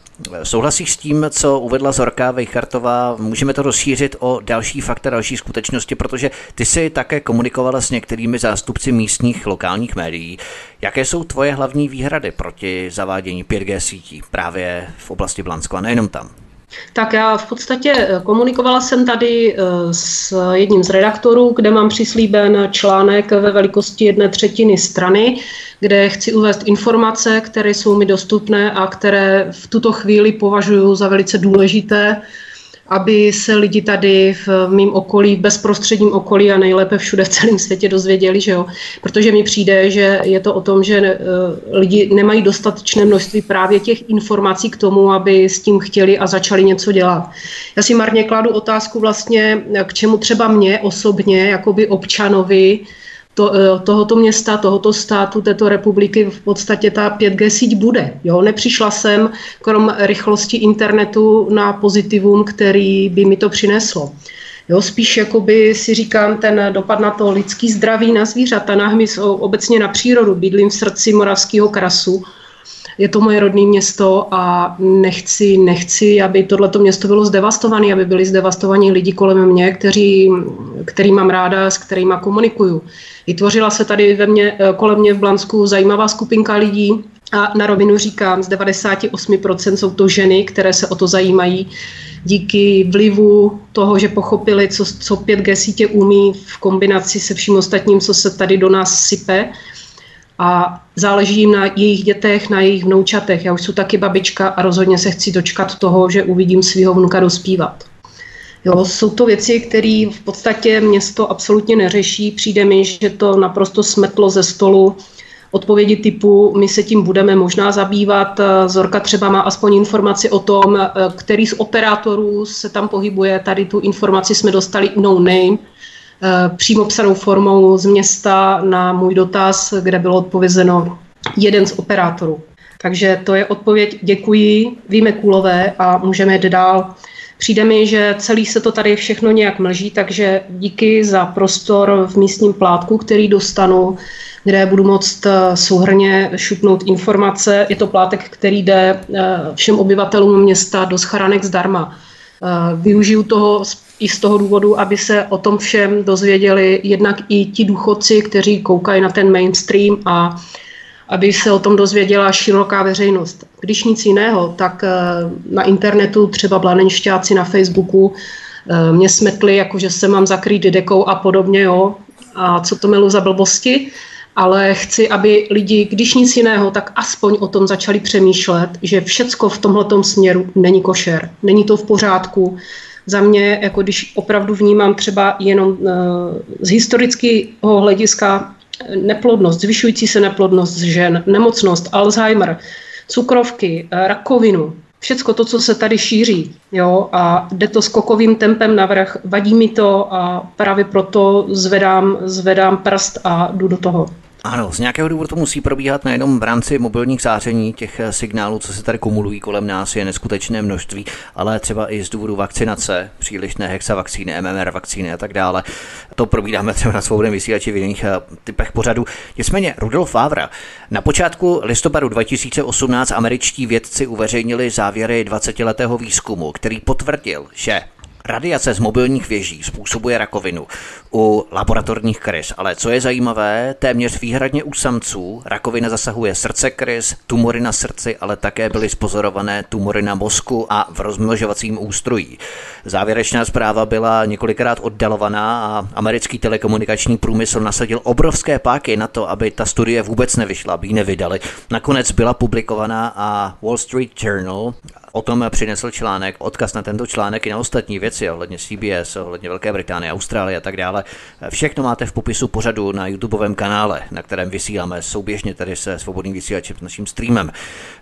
Souhlasíš s tím, co uvedla Zorka Vejchartová? Můžeme to rozšířit o další fakta, další skutečnosti, protože ty jsi také komunikovala s některými zástupci místních lokálních médií. Jaké jsou tvoje hlavní výhrady proti zavádění 5G sítí právě v oblasti Blansko a nejenom tam? Tak já v podstatě eh, komunikovala jsem tady eh, s jedním z redaktorů, kde mám přislíben článek ve velikosti jedné třetiny strany, kde chci uvést informace, které jsou mi dostupné a které v tuto chvíli považuji za velice důležité aby se lidi tady v mém okolí, v bezprostředním okolí a nejlépe všude v celém světě dozvěděli, že jo. Protože mi přijde, že je to o tom, že eh, lidi nemají dostatečné množství právě těch informací k tomu, aby s tím chtěli a začali něco dělat. Já si marně kladu otázku vlastně, k čemu třeba mě osobně, jakoby občanovi, to, eh, tohoto města, tohoto státu, této republiky v podstatě ta 5G síť bude. Jo? Nepřišla jsem krom rychlosti internetu na pozitivum, který by mi to přineslo. Jo, spíš jakoby si říkám ten dopad na to lidský zdraví, na zvířata, na hmyz, obecně na přírodu. Bydlím v srdci Moravského krasu, je to moje rodné město a nechci, nechci, aby tohleto město bylo zdevastované, aby byli zdevastovaní lidi kolem mě, kteří, který mám ráda, s kterými komunikuju. Vytvořila se tady ve mě, kolem mě v Blansku zajímavá skupinka lidí, a na rovinu říkám, z 98% jsou to ženy, které se o to zajímají díky vlivu toho, že pochopili, co, co 5G sítě umí v kombinaci se vším ostatním, co se tady do nás sype a záleží jim na jejich dětech, na jejich vnoučatech. Já už jsem taky babička a rozhodně se chci dočkat toho, že uvidím svého vnuka dospívat. Jo, jsou to věci, které v podstatě město absolutně neřeší. Přijde mi, že to naprosto smetlo ze stolu odpovědi typu my se tím budeme možná zabývat. Zorka třeba má aspoň informaci o tom, který z operátorů se tam pohybuje. Tady tu informaci jsme dostali no name, Eh, přímo psanou formou z města na můj dotaz, kde bylo odpovězeno jeden z operátorů. Takže to je odpověď, děkuji, víme kulové a můžeme jít dál. Přijde mi, že celý se to tady všechno nějak mlží, takže díky za prostor v místním plátku, který dostanu, kde budu moct eh, souhrně šupnout informace. Je to plátek, který jde eh, všem obyvatelům města do scharanek zdarma. Využiju toho i z toho důvodu, aby se o tom všem dozvěděli jednak i ti důchodci, kteří koukají na ten mainstream a aby se o tom dozvěděla široká veřejnost. Když nic jiného, tak eh, na internetu, třeba blanenšťáci na Facebooku, mě smetli, jako že se mám zakrýt dekou a podobně, jo. A co to milu za blbosti ale chci, aby lidi, když nic jiného, tak aspoň o tom začali přemýšlet, že všecko v tomhletom směru není košer, není to v pořádku. Za mě, jako když opravdu vnímám třeba jenom uh, z historického hlediska neplodnost, zvyšující se neplodnost žen, nemocnost, Alzheimer, cukrovky, eh, rakovinu, všecko to, co se tady šíří, jo, a jde to skokovým tempem navrh, vadí mi to a právě proto zvedám, zvedám prst a jdu do toho. Ano, z nějakého důvodu to musí probíhat nejenom v rámci mobilních záření, těch eh, signálů, co se tady kumulují kolem nás, je neskutečné množství, ale třeba i z důvodu vakcinace, přílišné hexavakcíny, MMR vakcíny a tak dále. To probíráme třeba na svobodném vysílači v jiných eh, typech pořadu. Nicméně Rudolf Favra. Na počátku listopadu 2018 američtí vědci uveřejnili závěry 20-letého výzkumu, který potvrdil, že Radiace z mobilních věží způsobuje rakovinu u laboratorních krys, ale co je zajímavé, téměř výhradně u samců rakovina zasahuje srdce krys, tumory na srdci, ale také byly spozorované tumory na mozku a v rozmnožovacím ústrojí. Závěrečná zpráva byla několikrát oddalovaná a americký telekomunikační průmysl nasadil obrovské páky na to, aby ta studie vůbec nevyšla, aby ji nevydali. Nakonec byla publikovaná a Wall Street Journal o tom přinesl článek, odkaz na tento článek i na ostatní věci ohledně CBS, ohledně Velké Británie, Austrálie a tak dále. Všechno máte v popisu pořadu na YouTubeovém kanále, na kterém vysíláme souběžně tady se svobodným vysílačem, naším streamem.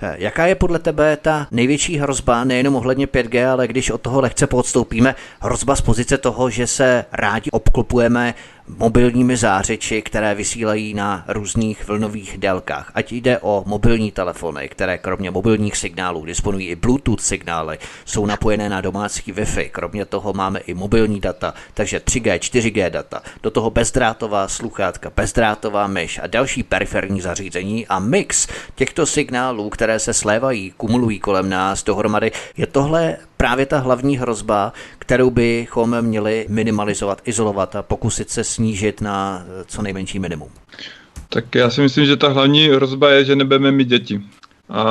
Jaká je podle tebe ta největší hrozba, nejenom ohledně 5G, ale když od toho lehce podstoupíme, hrozba z pozice toho, že se rádi obklopujeme mobilními zářeči, které vysílají na různých vlnových délkách. Ať jde o mobilní telefony, které kromě mobilních signálů disponují i Bluetooth signály, jsou napojené na domácí Wi-Fi. Kromě toho máme i mobilní data, takže 3G, 4G data. Do toho bezdrátová sluchátka, bezdrátová myš a další periferní zařízení a mix těchto signálů, které se slévají, kumulují kolem nás dohromady, je tohle právě ta hlavní hrozba, kterou bychom měli minimalizovat, izolovat a pokusit se snížit na co nejmenší minimum? Tak já si myslím, že ta hlavní hrozba je, že nebudeme mít děti. A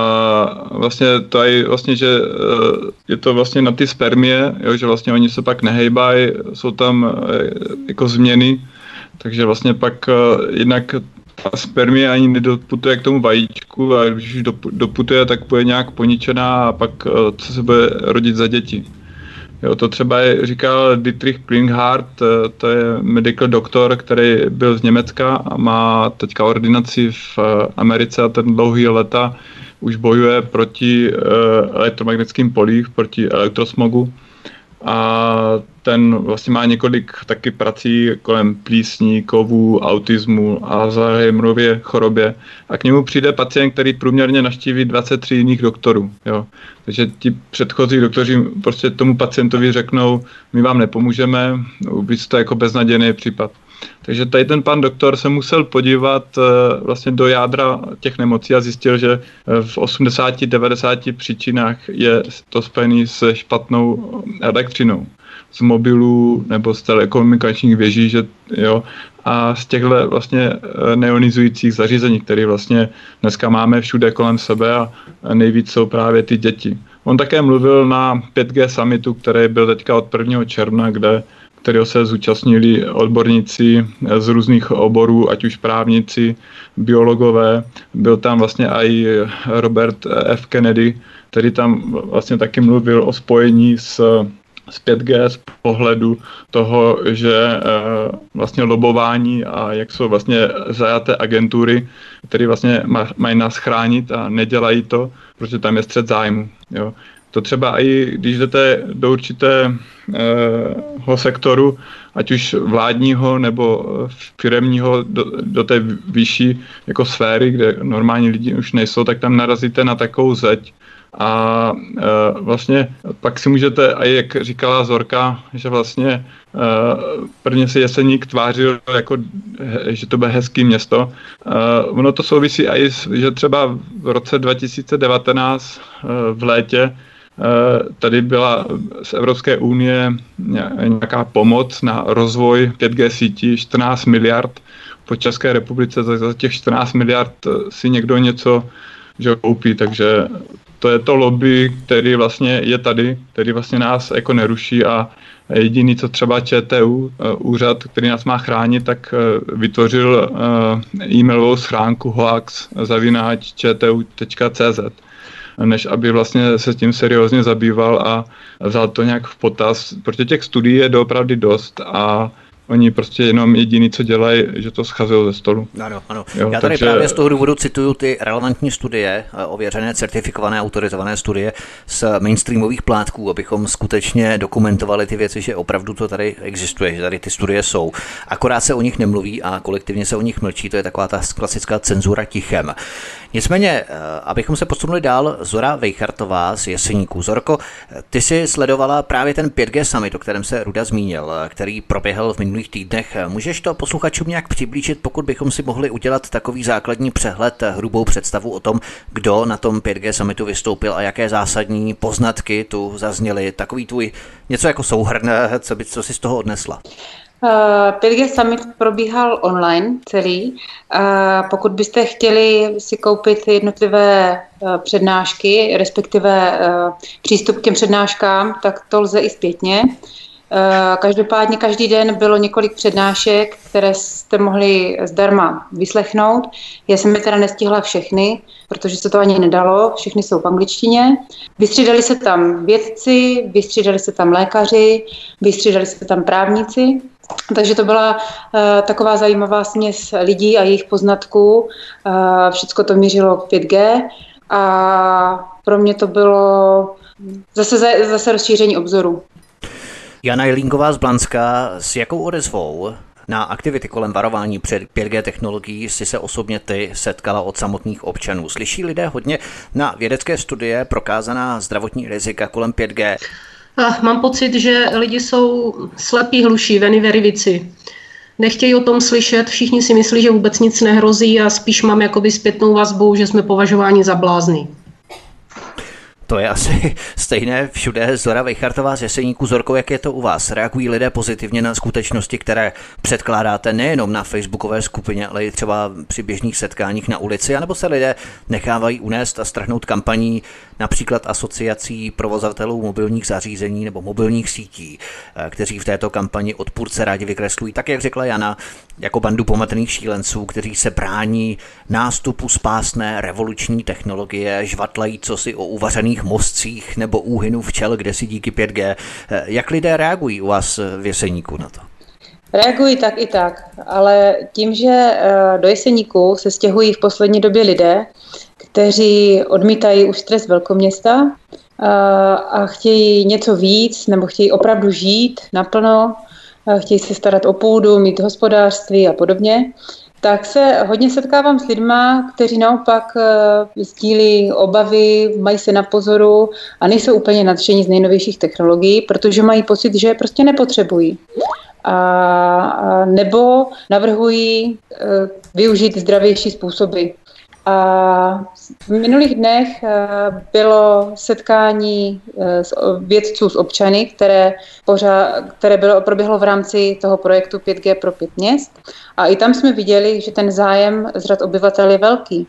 vlastně to je vlastně, že eh, je to vlastně na ty spermie, jo, že vlastně oni se pak nehejbají, jsou tam eh, jako změny, takže vlastně pak eh, jednak ta spermie ani nedoputuje k tomu vajíčku a když už doputuje, tak bude nějak poničená a pak co se bude rodit za děti. Jo, to třeba je, říkal Dietrich Klinghardt, eh, to je medical doktor, který byl z Německa a má teďka ordinaci v eh, Americe a ten dlouhý leta už bojuje proti elektromagnetickým polích, proti elektrosmogu a ten vlastně má několik taky prací kolem plísní, kovů, autismu a Alzheimerově chorobě a k němu přijde pacient, který průměrně naštíví 23 jiných doktorů. Jo. Takže ti předchozí doktoři prostě tomu pacientovi řeknou, my vám nepomůžeme, vy to jako beznadějný případ. Takže tady ten pan doktor se musel podívat eh, vlastně do jádra těch nemocí a zjistil, že eh, v 80-90 příčinách je to spojené se špatnou elektřinou z mobilů nebo z telekomunikačních věží, že jo, a z těchto vlastně eh, neonizujících zařízení, které vlastně dneska máme všude kolem sebe a nejvíc jsou právě ty děti. On také mluvil na 5G summitu, který byl teďka od 1. června, kde kterého se zúčastnili odborníci z různých oborů, ať už právníci, biologové. Byl tam vlastně i Robert F. Kennedy, který tam vlastně taky mluvil o spojení s z 5G z pohledu toho, že e, vlastně lobování a jak jsou vlastně zajaté agentury, které vlastně mají nás chránit a nedělají to, protože tam je střed zájmu. Jo. To třeba i když jdete do určitého sektoru, ať už vládního nebo firemního, do, do té vyšší jako sféry, kde normální lidi už nejsou, tak tam narazíte na takovou zeď, a e, vlastně pak si můžete, a jak říkala Zorka, že vlastně e, prvně si Jeseník tvářil, jako, že to bude hezký město. E, ono to souvisí i, že třeba v roce 2019 e, v létě e, tady byla z Evropské unie nějaká pomoc na rozvoj 5G sítí 14 miliard po České republice, za těch 14 miliard si někdo něco že koupí, takže to je to lobby, který vlastně je tady, který vlastně nás jako neruší a jediný, co třeba ČTU, eh, úřad, který nás má chránit, tak eh, vytvořil eh, e-mailovou schránku hoax než aby vlastně se tím seriózně zabýval a vzal to nějak v potaz, protože těch studií je doopravdy dost a Oni prostě jenom jediný, co dělají, že to schazují ze stolu. Ano, ano. Jo, Já tady takže... právě z toho důvodu cituju ty relevantní studie, eh, ověřené, certifikované, autorizované studie z mainstreamových plátků, abychom skutečně dokumentovali ty věci, že opravdu to tady existuje, že tady ty studie jsou. Akorát se o nich nemluví a kolektivně se o nich mlčí, to je taková ta klasická cenzura tichem. Nicméně, eh, abychom se posunuli dál, Zora Vejchartová z Jeseníků. Zorko, ty si sledovala právě ten 5G summit, o kterém se Ruda zmínil, eh, který proběhl v minulých týdnech. Můžeš to posluchačům nějak přiblížit, pokud bychom si mohli udělat takový základní přehled, hrubou představu o tom, kdo na tom 5G summitu vystoupil a jaké zásadní poznatky tu zazněly? Takový tvůj něco jako souhrn, co, by, co si z toho odnesla? 5G Summit probíhal online celý. Pokud byste chtěli si koupit jednotlivé přednášky, respektive přístup k těm přednáškám, tak to lze i zpětně. Eh, každopádně každý den bylo několik přednášek, které jste mohli zdarma vyslechnout. Já jsem je teda nestihla všechny, protože se to ani nedalo, všechny jsou v angličtině. Vystřídali se tam vědci, vystřídali se tam lékaři, vystřídali se tam právníci. Takže to byla uh, taková zajímavá směs lidí a jejich poznatků. Uh, Všechno to mířilo 5G a pro mě to bylo zase, zase rozšíření obzoru. Jana Jelínková z Blanska, s jakou odezvou na aktivity kolem varování před 5G technologií si se osobně ty setkala od samotných občanů. Slyší lidé hodně na vědecké studie prokázaná zdravotní rizika kolem 5G? Mám pocit, že lidi jsou slepí, hluší, veny verivici. Nechtějí o tom slyšet, všichni si myslí, že vůbec nic nehrozí a spíš mám jakoby zpětnou vazbu, že jsme považováni za blázny. To je asi stejné všude. Zora Vejchartová z Jeseníku. Zorko, jak je to u vás? Reagují lidé pozitivně na skutečnosti, které předkládáte nejenom na facebookové skupině, ale i třeba při běžných setkáních na ulici, anebo se lidé nechávají unést a strhnout kampaní například asociací provozovatelů mobilních zařízení nebo mobilních sítí, eh, kteří v této kampani odpůrce rádi vykreslují, tak jak řekla Jana, jako bandu pomatených šílenců, kteří se brání nástupu spásné revoluční technologie, žvatlají co si o uvařených mostcích nebo úhynu včel, kde si díky 5G. Eh, jak lidé reagují u vás v Jeseníku na to? Reagují tak i tak, ale tím, že eh, do Jeseníku se stěhují v poslední době lidé, kteří odmítají už stres velkoměsta a chtějí něco víc nebo chtějí opravdu žít naplno, chtějí se starat o půdu, mít hospodářství a podobně, tak se hodně setkávám s lidma, kteří naopak e, sdílí obavy, mají se na pozoru a nejsou úplně nadšení z nejnovějších technologií, protože mají pocit, že je prostě nepotřebují. A, nebo navrhují využít zdravější způsoby a v minulých dnech eh, bylo setkání eh, vědců s občany, které, pořád, které bylo, proběhlo v rámci toho projektu 5G pro pět měst. A i tam jsme viděli, že ten zájem z řad obyvatel je velký.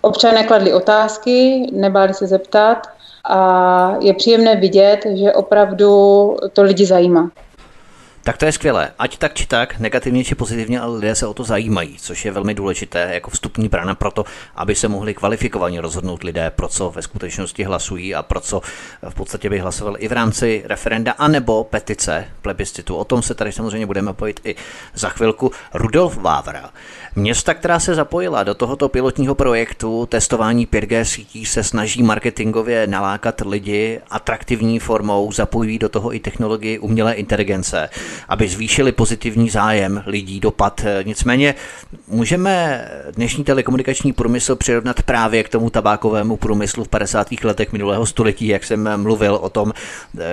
Občané kladli otázky, nebáli se zeptat a je příjemné vidět, že opravdu to lidi zajímá. Tak to je skvělé. Ať tak či tak, negativně či pozitivně, ale lidé se o to zajímají, což je velmi důležité jako vstupní brána pro to, aby se mohli kvalifikovaně rozhodnout lidé, pro co ve skutečnosti hlasují a pro co v podstatě by hlasovali i v rámci referenda anebo petice plebiscitu. O tom se tady samozřejmě budeme pojít i za chvilku. Rudolf Vávra Města, která se zapojila do tohoto pilotního projektu testování 5G sítí, se snaží marketingově nalákat lidi atraktivní formou, zapojují do toho i technologii umělé inteligence, aby zvýšili pozitivní zájem lidí, dopad. Nicméně můžeme dnešní telekomunikační průmysl přirovnat právě k tomu tabákovému průmyslu v 50. letech minulého století, jak jsem mluvil o tom,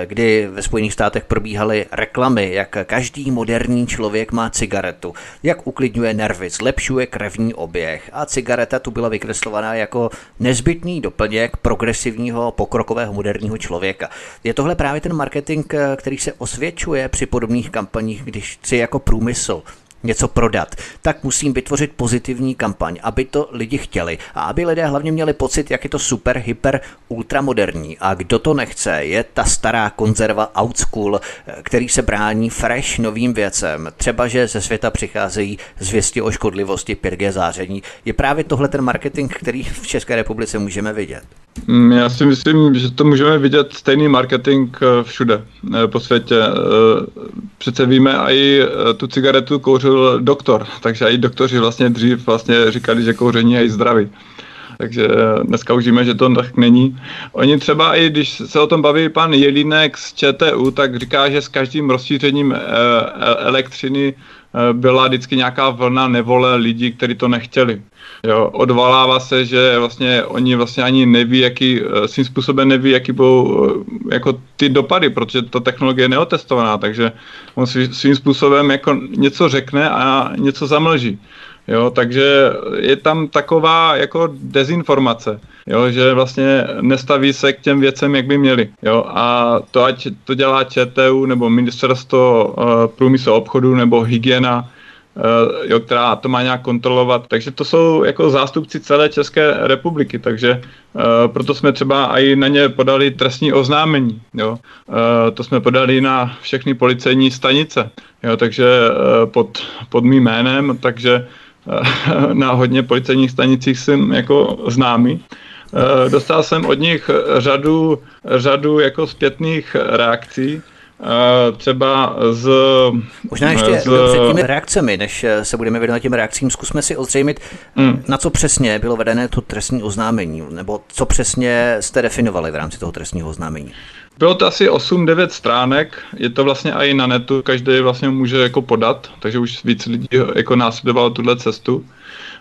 kdy ve Spojených státech probíhaly reklamy, jak každý moderní člověk má cigaretu, jak uklidňuje nervy, zlepšuje krevní oběh a cigareta tu byla vykreslovaná jako nezbytný doplněk progresivního, pokrokového, moderního člověka. Je tohle právě ten marketing, který se osvědčuje při podobných kampaních, když si jako průmysl něco prodat, tak musím vytvořit pozitivní kampaň, aby to lidi chtěli a aby lidé hlavně měli pocit, jak je to super, hyper, ultramoderní. A kdo to nechce, je ta stará konzerva old school, který se brání fresh novým věcem. Třeba, že ze světa přicházejí zvěsti o škodlivosti 5G záření. Je právě tohle ten marketing, který v České republice můžeme vidět. Mm, já si myslím, že to můžeme vidět stejný marketing eh, všude eh, po světě. Eh, přece víme, i tu cigaretu kouřil doktor, takže i doktoři vlastně dřív vlastně říkali, že kouření je i zdraví. Takže dneska už víme, že to tak není. Oni třeba i když se o tom baví pan Jelínek z ČTU, tak říká, že s každým rozšířením elektřiny byla vždycky nějaká vlna nevole lidí, kteří to nechtěli. Jo, odvalává se, že vlastně oni vlastně ani neví, jaký, eh, svým způsobem neví, jaký budou eh, jako ty dopady, protože ta technologie je neotestovaná, takže on svým způsobem jako něco řekne a něco zamlží. Jo, takže je tam taková jako dezinformace, jo, že vlastně nestaví se k těm věcem, jak by měli. Jo, a to ať to dělá ČTU nebo ministerstvo uh, průmyslu obchodu nebo hygiena, Eh, jo, která to má nějak kontrolovat. Takže to jsou jako zástupci celé České republiky, takže uh, proto jsme třeba i na ně podali trestní oznámení. Jo. To jsme podali na všechny policejní stanice, jo, takže pod, pod mým jménem, takže na hodně policejních stanicích jsem jako známý. Uh, dostal jsem od nich řadu, řadu jako zpětných reakcí, třeba z... Možná ještě z... před těmi reakcemi, než se budeme věnovat těm reakcím, zkusme si ozřejmit, hmm. na co přesně bylo vedené to trestní oznámení, nebo co přesně jste definovali v rámci toho trestního oznámení. Bylo to asi 8-9 stránek, je to vlastně i na netu, každý vlastně může jako podat, takže už víc lidí jako následovalo tuhle cestu.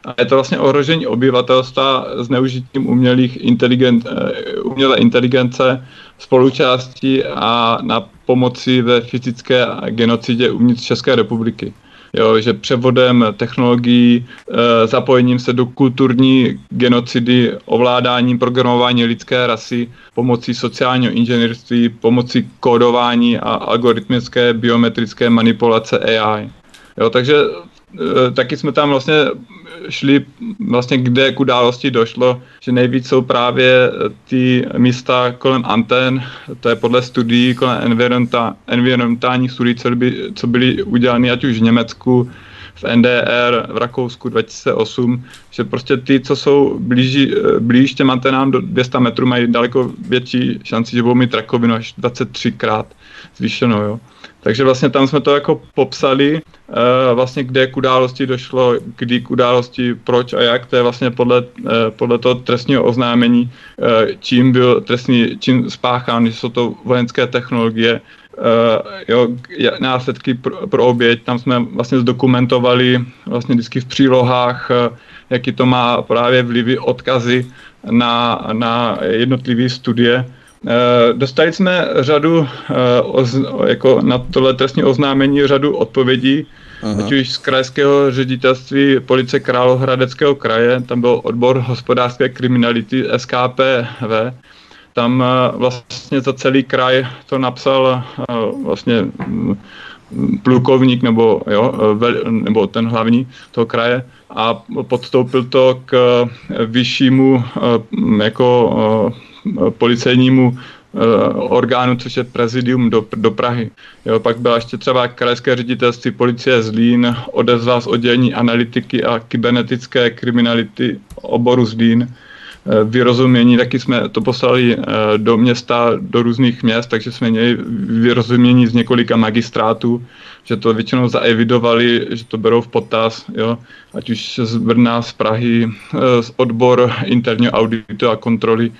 A je to vlastně ohrožení obyvatelstva zneužitím umělých inteligent, eh, umělé inteligence, spolučástí a na pomoci ve fyzické genocidě uvnitř České republiky. Jo, že převodem technologií, e, zapojením se do kulturní genocidy, ovládáním programování lidské rasy, pomocí sociálního inženýrství, pomocí kódování a algoritmické biometrické manipulace AI. Jo, takže e, taky jsme tam vlastně šli vlastně kde k události došlo, že nejvíc jsou právě ty místa kolem antén, to je podle studií kolem environmentálních studií, co, by, co byly udělány ať už v Německu, v NDR v Rakousku 2008, že prostě ty, co jsou blíži, blíž těm antenám do 200 metrů, mají daleko větší šanci, že budou mít rakovinu až 23 krát zvýšenou. Jo. Takže vlastně tam jsme to jako popsali, uh, vlastně kde k události došlo, kdy k události, proč a jak, to je vlastně podle, uh, podle toho trestního oznámení, uh, čím byl trestný čím spáchán, jsou to vojenské technologie, uh, jo, následky pro, pro oběť, tam jsme vlastně zdokumentovali vlastně vždycky v přílohách, uh, jaký to má právě vlivy, odkazy na, na jednotlivé studie, Eh, dostali jsme řadu, eh, jako na tohle trestní oznámení, řadu odpovědí, Aha. ať už z krajského ředitelství policie Králohradeckého kraje, tam byl odbor hospodářské kriminality SKPV, tam eh, vlastně za celý kraj to napsal vlastně mm, plukovník nebo, jo, nebo ten hlavní toho kraje a podstoupil to k vyššímu jako policejnímu eh, orgánu, což je prezidium do, do Prahy. Jo, pak byla ještě třeba krajské ředitelství policie Zlín, odezva z oddělení analytiky a kybernetické kriminality oboru Zlín, eh, vyrozumění, taky jsme to poslali eh, do města, do různých měst, takže jsme měli vyrozumění z několika magistrátů, že to většinou zaevidovali, že to berou v potaz, jo, ať už z Brna, z Prahy, z odbor interního auditu a kontroly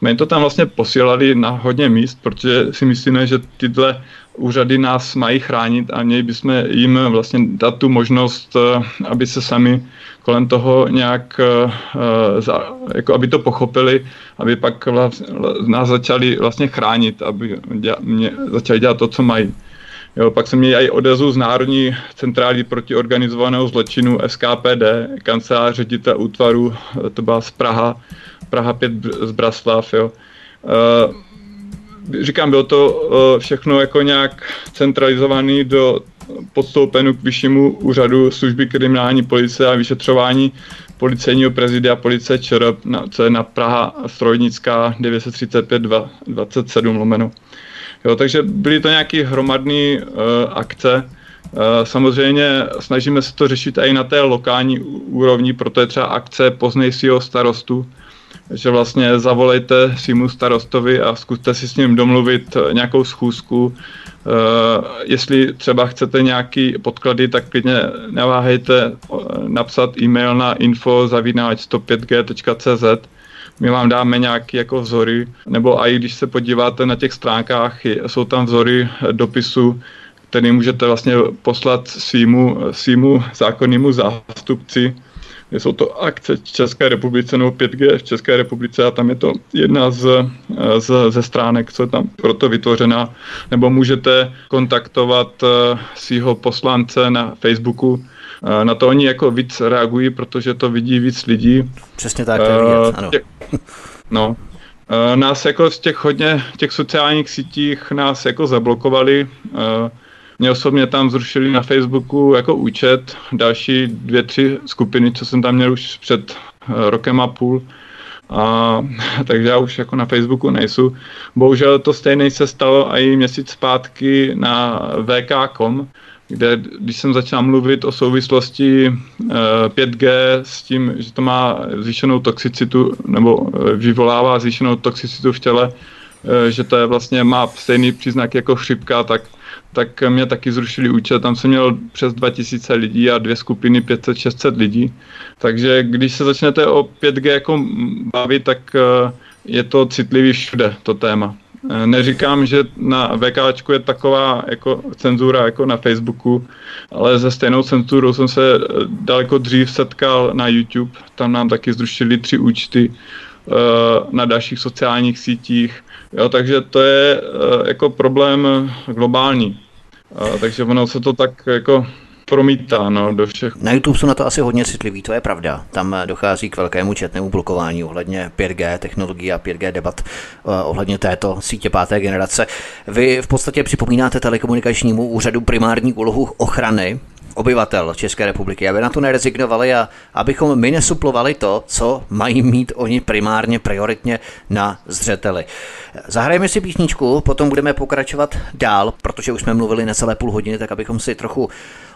my to tam vlastně posílali na hodně míst, protože si myslíme, že tyhle úřady nás mají chránit a měli bychom jim vlastně dát tu možnost, eh, aby se sami kolem toho nějak, eh, jako aby to pochopili, aby pak nás začali vlastně chránit, aby mě, začali dělat to, co mají. Jo, pak jsem měl i odezvu z Národní centrály proti organizovaného zločinu SKPD, kancelář ředitel útvaru, to byla z Praha, Praha 5 z Braslav, jo. Uh, říkám, bylo to všechno jako nějak centralizovaný do podstoupenu k vyššímu úřadu služby kriminální policie a vyšetřování policejního prezidia policie ČR, co je na Praha Strojnická 935 27 lomeno. Jo, takže byly to nějaké hromadné uh, akce. Uh, samozřejmě snažíme se to řešit i na té lokální úrovni, proto je třeba akce poznej svého starostu, že vlastně zavolejte svýmu starostovi a zkuste si s ním domluvit nějakou schůzku, Uh, jestli třeba chcete nějaký podklady, tak klidně neváhejte napsat e-mail na info 105g.cz my vám dáme nějaké jako vzory, nebo i když se podíváte na těch stránkách, jsou tam vzory dopisu, který můžete vlastně poslat svýmu, svýmu zákonnému zástupci, jsou to akce v České republice nebo 5G v České republice a tam je to jedna z, z, ze stránek, co je tam proto vytvořena. Nebo můžete kontaktovat eh, svého poslance na Facebooku, eh, na to oni jako víc reagují, protože to vidí víc lidí. Přesně tak, to je vidět, ano. No, nás jako z těch hodně, těch sociálních sítích nás jako zablokovali. Mě osobně tam zrušili na Facebooku jako účet, další dvě, tři skupiny, co jsem tam měl už před eh, rokem a půl. A, takže já už jako na Facebooku nejsou. Bohužel to stejné se stalo i měsíc zpátky na vk.com, kde když jsem začal mluvit o souvislosti 5G eh, s tím, že to má zvýšenou toxicitu nebo eh, vyvolává zvýšenou toxicitu v těle, že to je vlastně má stejný příznak jako chřipka, tak tak mě taky zrušili účet. Tam jsem měl přes 2000 lidí a dvě skupiny 500-600 lidí. Takže když se začnete o 5G jako bavit, tak eh, je to citlivý všude, to téma. Eh, neříkám, že na VK je taková jako cenzura jako na Facebooku, ale ze stejnou cenzurou jsem se eh, daleko dřív setkal na YouTube. Tam nám taky zrušili tři účty na dalších sociálních sítích Jo, takže to je uh, jako problém globální. Takže ono se to tak jako promítá no, do všech. Na YouTube jsou na to asi hodně citliví, to je pravda. Tam dochází k velkému četnému blokování ohledně 5G technologií a 5G debat ohledně této sítě páté generace. Vy v podstatě připomínáte telekomunikačnímu úřadu primární úlohu ochrany obyvatel České republiky, aby na to nerezignovali a abychom my nesuplovali to, co mají mít oni primárně, prioritně na zřeteli. Zahrajeme si písničku, potom budeme pokračovat dál, protože už jsme mluvili necelé půl hodiny, tak abychom si trochu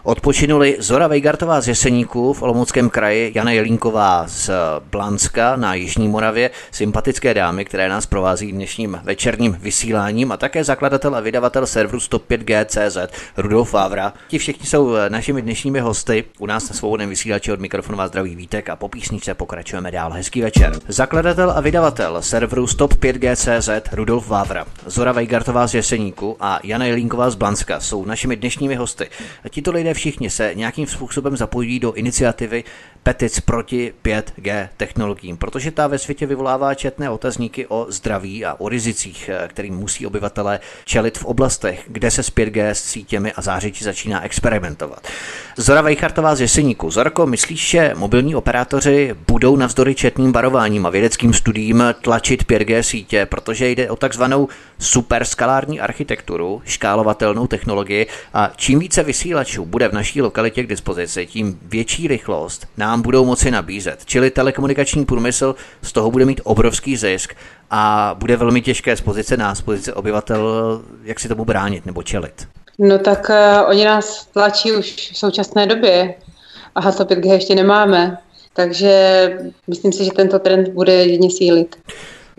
Odpočinuli Zora Vejgartová z Jeseníku v Olomouckém kraji, Jana Jelínková z Blanska na Jižní Moravě, sympatické dámy, které nás provází dnešním večerním vysíláním a také zakladatel a vydavatel serveru 105G.cz Rudolf Vávra. Ti všichni jsou našimi dnešními hosty. U nás na svobodném vysílači od mikrofonu vás zdraví Vítek a po písničce pokračujeme dál. Hezký večer. Zakladatel a vydavatel serveru 105G.cz Rudolf Vávra, Zora Vejgartová z Jeseníku a Jana Jelínková z Blanska jsou našimi dnešními hosty. Tito lidé všichni se nějakým způsobem zapojí do iniciativy petic proti 5G technologiím, protože ta ve světě vyvolává četné otazníky o zdraví a o rizicích, eh, kterým musí obyvatelé čelit v oblastech, kde se s 5G s sítěmi a zářiči začíná experimentovat. Zora Vejchartová z Jeseníku. Zorko, myslíš, že mobilní operátoři budou navzdory četným varováním a vědeckým studiím tlačit 5G sítě, protože jde o takzvanou superskalární architekturu, škálovatelnou technologii a čím více vysílačů bude v naší lokalitě k dispozici, tím větší rychlost nám budou moci nabízet. Čili telekomunikační průmysl z toho bude mít obrovský zisk a bude velmi těžké z pozice nás, z pozice obyvatel, jak si tomu bránit nebo čelit. No tak uh, oni nás tlačí už v současné době a haslo 5G ještě nemáme, takže myslím si, že tento trend bude jedně sílit.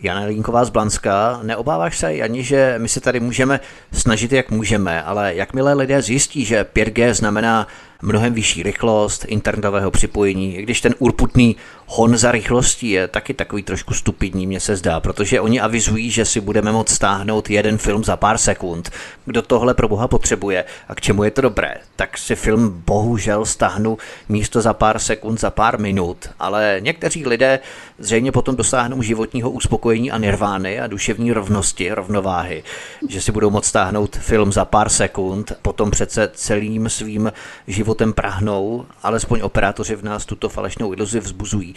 Jana Línková z Blanska, neobáváš se ani, že my se tady můžeme snažit, jak můžeme, ale jakmile lidé zjistí, že 5G znamená mnohem vyšší rychlost internetového připojení, i když ten urputný hon za rychlostí je taky takový trošku stupidní, mně se zdá, protože oni avizují, že si budeme moct stáhnout jeden film za pár sekund. Kdo tohle pro boha potřebuje a k čemu je to dobré, tak si film bohužel stáhnu místo za pár sekund, za pár minut, ale někteří lidé zřejmě potom dosáhnou životního uspokojení a nirvány a duševní rovnosti, rovnováhy, že si budou moct stáhnout film za pár sekund, potom přece celým svým životem životem prahnou, alespoň operátoři v nás tuto falešnou iluzi vzbuzují.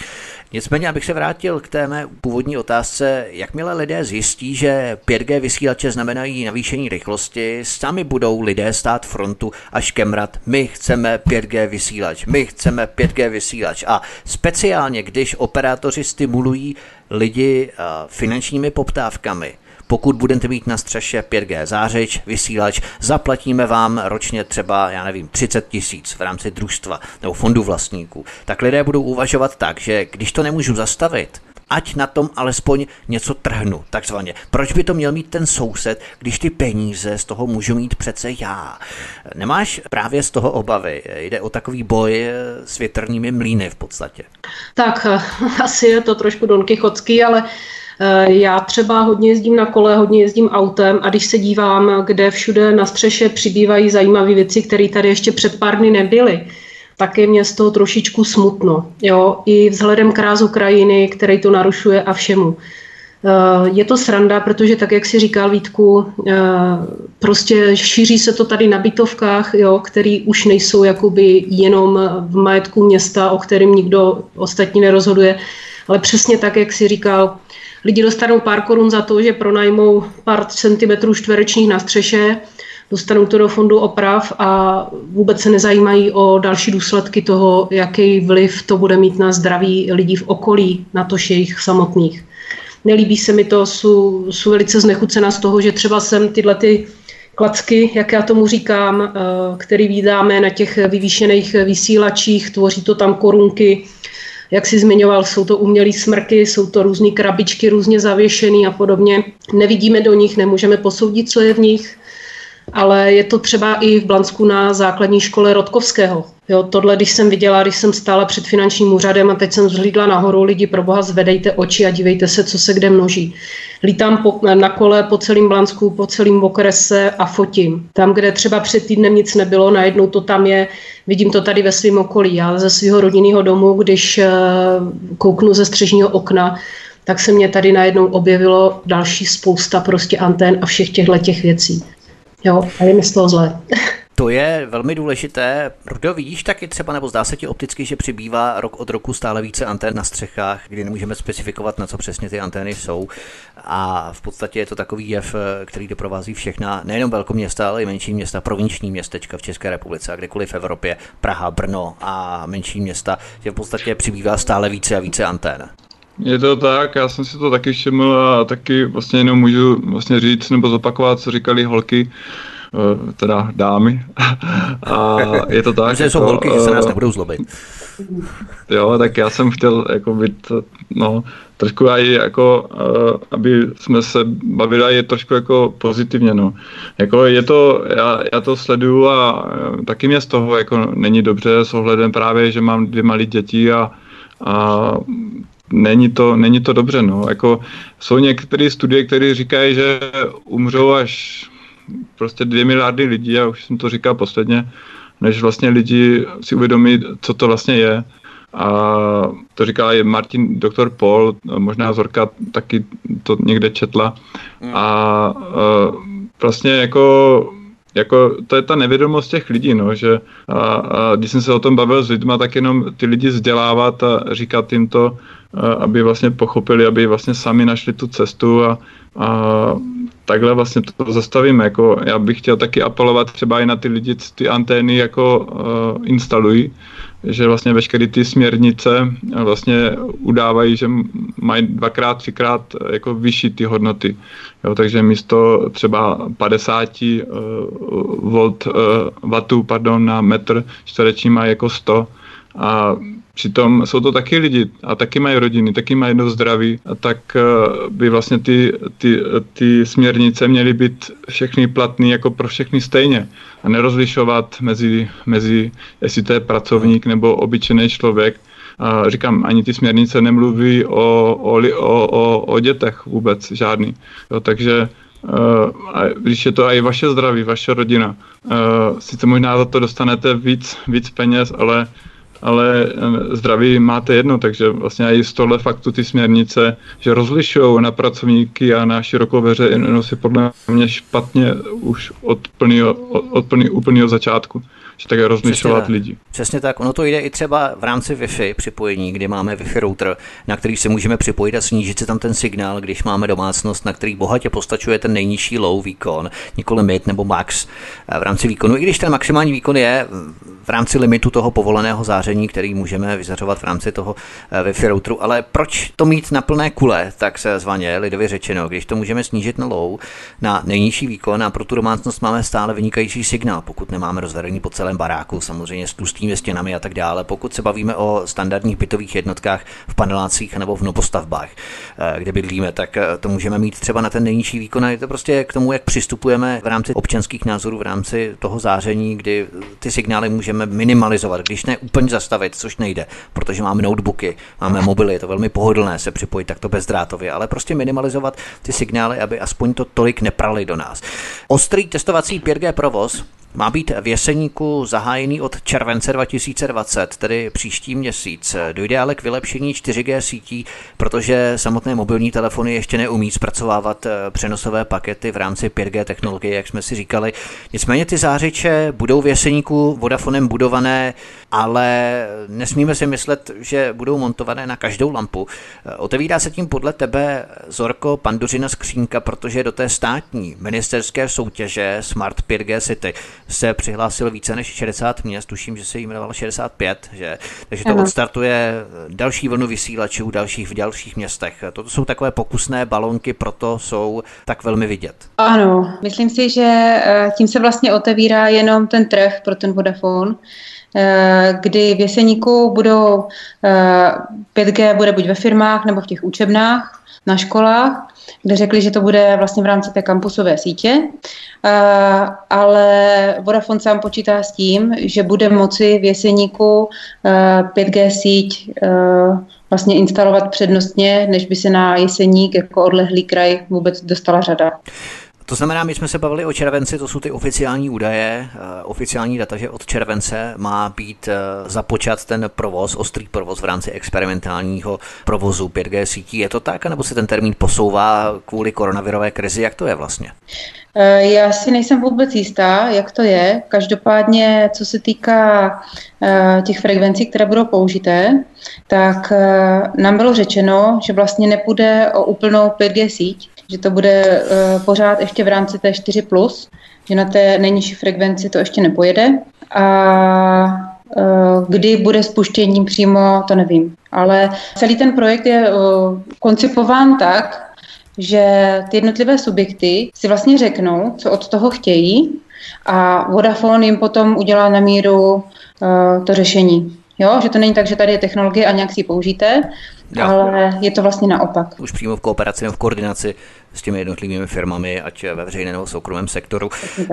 Nicméně, abych se vrátil k té mé původní otázce, jakmile lidé zjistí, že 5G vysílače znamenají navýšení rychlosti, sami budou lidé stát frontu až kemrat, my chceme 5G vysílač, my chceme 5G vysílač. A speciálně, když operátoři stimulují lidi finančními poptávkami, pokud budete mít na střeše 5G zářič, vysílač, zaplatíme vám ročně třeba, já nevím, 30 tisíc v rámci družstva nebo fondu vlastníků, tak lidé budou uvažovat tak, že když to nemůžu zastavit, ať na tom alespoň něco trhnu, takzvaně. Proč by to měl mít ten soused, když ty peníze z toho můžu mít přece já? Nemáš právě z toho obavy? Jde o takový boj s větrnými mlýny v podstatě. Tak, asi je to trošku donkychotský, ale Eh, já třeba hodně jezdím na kole, hodně jezdím autem a když se dívám, kde všude na střeše přibývají zajímavé věci, které tady ještě před pár dny nebyly, tak je mě z toho trošičku smutno. Jo? I vzhledem k rázu krajiny, který to narušuje a všemu. Eh, je to sranda, protože tak, jak si říkal Vítku, eh, prostě šíří se to tady na bytovkách, jo, který už nejsou jakoby jenom v majetku města, o kterém nikdo ostatní nerozhoduje, ale přesně tak, jak si říkal, Lidi dostanou pár korun za to, že pronajmou pár centimetrů čtverečních na střeše, dostanou to do fondu oprav a vůbec se nezajímají o další důsledky toho, jaký vliv to bude mít na zdraví lidí v okolí, na to jejich samotných. Nelíbí se mi to, jsou, jsou velice znechucena z toho, že třeba jsem tyhle ty klacky, jak já tomu říkám, eh, který vydáme na těch vyvýšených vysílačích, tvoří to tam korunky, jak si zmiňoval, jsou to umělé smrky, jsou to různé krabičky, různě zavěšené a podobně. Nevidíme do nich, nemůžeme posoudit, co je v nich ale je to třeba i v Blansku na základní škole Rodkovského. Jo, tohle, když jsem viděla, když jsem stála před finančním úřadem a teď jsem vzhlídla nahoru, lidi pro boha zvedejte oči a dívejte se, co se kde množí. Lítám po, na kole po celém Blansku, po celém okrese a fotím. Tam, kde třeba před týdnem nic nebylo, najednou to tam je, vidím to tady ve svém okolí. Já ze svého rodinného domu, když uh, kouknu ze střežního okna, tak se mě tady najednou objevilo další spousta prostě antén a všech těchto těch věcí. Jo, a je mi z toho zlé. To je velmi důležité. Rudo, vidíš taky třeba, nebo zdá se ti opticky, že přibývá rok od roku stále více antén na střechách, kdy nemůžeme specifikovat, na co přesně ty antény jsou. A v podstatě je to takový jev, který doprovází všechna, nejenom velkoměsta, ale i menší města, provinční městečka v České republice a kdekoliv v Evropě, Praha, Brno a menší města, že v podstatě přibývá stále více a více antén. Je to tak, já jsem si to taky všiml a taky vlastně jenom můžu vlastně říct nebo zopakovat, co říkali holky, teda dámy. A je to tak. Že jsou jako, holky, že se nás eh, nebudou zlobit. Jo, tak já jsem chtěl jako být, no, trošku aj jako, uh, aby jsme se bavili je trošku jako pozitivně, no. Jako je to, já, já to sleduju a taky mě z toho jako není dobře s ohledem právě, že mám dvě malé děti a, a není to, není to dobře. No. Jako, jsou některé studie, které říkají, že umřou až prostě dvě miliardy lidí, já už jsem to říkal posledně, než vlastně lidi si uvědomí, co to vlastně je. A to říká i Martin, doktor Paul, možná Zorka taky to někde četla. Hmm. A, a vlastně jako jako to je ta nevědomost těch lidí, no, že a, a když jsem se o tom bavil s lidma, tak jenom ty lidi vzdělávat a říkat jim to, aby vlastně pochopili, aby vlastně sami našli tu cestu a, a takhle vlastně to zastavíme. Jako já bych chtěl taky apelovat třeba i na ty lidi, ty antény jako uh, instalují, že vlastně veškeré ty směrnice vlastně udávají, že mají dvakrát, třikrát jako vyšší ty hodnoty. Jo, takže místo třeba 50 uh, volt, uh, vatů pardon, na metr čtvereční má jako 100 a Přitom jsou to taky lidi a taky mají rodiny, taky mají jedno zdraví, a tak eh, by vlastně ty, ty, ty směrnice měly být všechny platné jako pro všechny stejně a nerozlišovat mezi, mezi jestli to je pracovník nebo obyčejný člověk. A říkám, ani ty směrnice nemluví o, o, o, o, o dětech vůbec žádný. Jo, takže Uh, a když je to i vaše zdraví, vaše rodina, uh, sice možná za to dostanete víc, víc peněz, ale ale eh, zdraví máte jedno, takže vlastně i z tohle faktu ty směrnice, že rozlišují na pracovníky a na širokou veřejnost je podle mě špatně už od, plnýho, od plný, úplného začátku. Že tak rozlišovat lidi. Přesně tak, ono to jde i třeba v rámci Wi-Fi připojení, kdy máme Wi-Fi router, na který se můžeme připojit a snížit si tam ten signál, když máme domácnost, na který bohatě postačuje ten nejnižší low výkon, nikoli mid nebo max v rámci výkonu. I když ten maximální výkon je v rámci limitu toho povoleného záření, který můžeme vyzařovat v rámci toho eh, Wi-Fi routeru, ale proč to mít na plné kule, tak se zvaně lidově řečeno, když to můžeme snížit na low, na nejnižší výkon a pro tu domácnost máme stále vynikající signál, pokud nemáme rozvedený po celém baráku, samozřejmě s tlustými stěnami a tak dále. Pokud se bavíme o standardních bytových jednotkách v panelácích nebo v novostavbách, eh, kde bydlíme, tak eh, to můžeme mít třeba na ten nejnižší výkon a je to prostě k tomu, jak přistupujeme v rámci občanských názorů, v rámci toho záření, kdy ty signály můžeme minimalizovat, když ne úplně zastavit, což nejde, protože máme notebooky, máme mobily, je to velmi pohodlné se připojit takto bezdrátově, ale prostě minimalizovat ty signály, aby aspoň to tolik neprali do nás. Ostrý testovací 5G provoz má být v Jeseníku zahájený od července 2020, tedy příští měsíc. Dojde ale k vylepšení 4G sítí, protože samotné mobilní telefony ještě neumí zpracovávat eh, přenosové pakety v rámci 5G technologie, jak jsme si říkali. Nicméně ty zářiče budou v Jeseníku Vodafonem budované, ale nesmíme si myslet, že budou montované na každou lampu. Eh, otevírá se tím podle tebe, Zorko, panduřina skřínka, protože do té státní ministerské soutěže Smart 5G City se přihlásilo více než 60 měst, tuším, že se jí jmenovalo 65, že? takže to ano. odstartuje další vlnu vysílačů dalších v dalších městech. Toto jsou takové pokusné balonky, proto jsou tak velmi vidět. Ano, myslím si, že eh, tím se vlastně otevírá jenom ten trh pro ten Vodafone, eh, kdy v Jeseníku budou 5G eh, bude buď ve firmách nebo v těch učebnách, na školách kde řekli, že to bude vlastně v rámci té kampusové sítě, ale Vodafone sám počítá s tím, že bude moci v Jeseníku 5G síť vlastně instalovat přednostně, než by se na Jeseník jako odlehlý kraj vůbec dostala řada. To znamená, my jsme se bavili o červenci, to jsou ty oficiální údaje, eh, oficiální data, že od července má být eh, započat ten provoz, ostrý provoz v rámci experimentálního provozu 5G sítí. Je to tak, nebo se ten termín posouvá kvůli koronavirové krizi? Jak to je vlastně? Eh, já si nejsem vůbec jistá, jak to je. Každopádně, co se týká těch frekvencí, které budou použité, tak nám bylo řečeno, že vlastně nepůjde o úplnou 5G síť, že to bude uh, pořád ještě v rámci té 4+, plus, že na té nejnižší frekvenci to ještě nepojede. A uh, kdy bude spuštění přímo, to nevím. Ale celý ten projekt je uh, koncipován tak, že ty jednotlivé subjekty si vlastně řeknou, co od toho chtějí a Vodafone jim potom udělá na míru uh, to řešení. Jo, že to není tak, že tady je technologie a nějak si ji použijte, jo. ale je to vlastně naopak. Už přímo v kooperaci nebo v koordinaci s těmi jednotlivými firmami, ať ve veřejném nebo soukromém sektoru.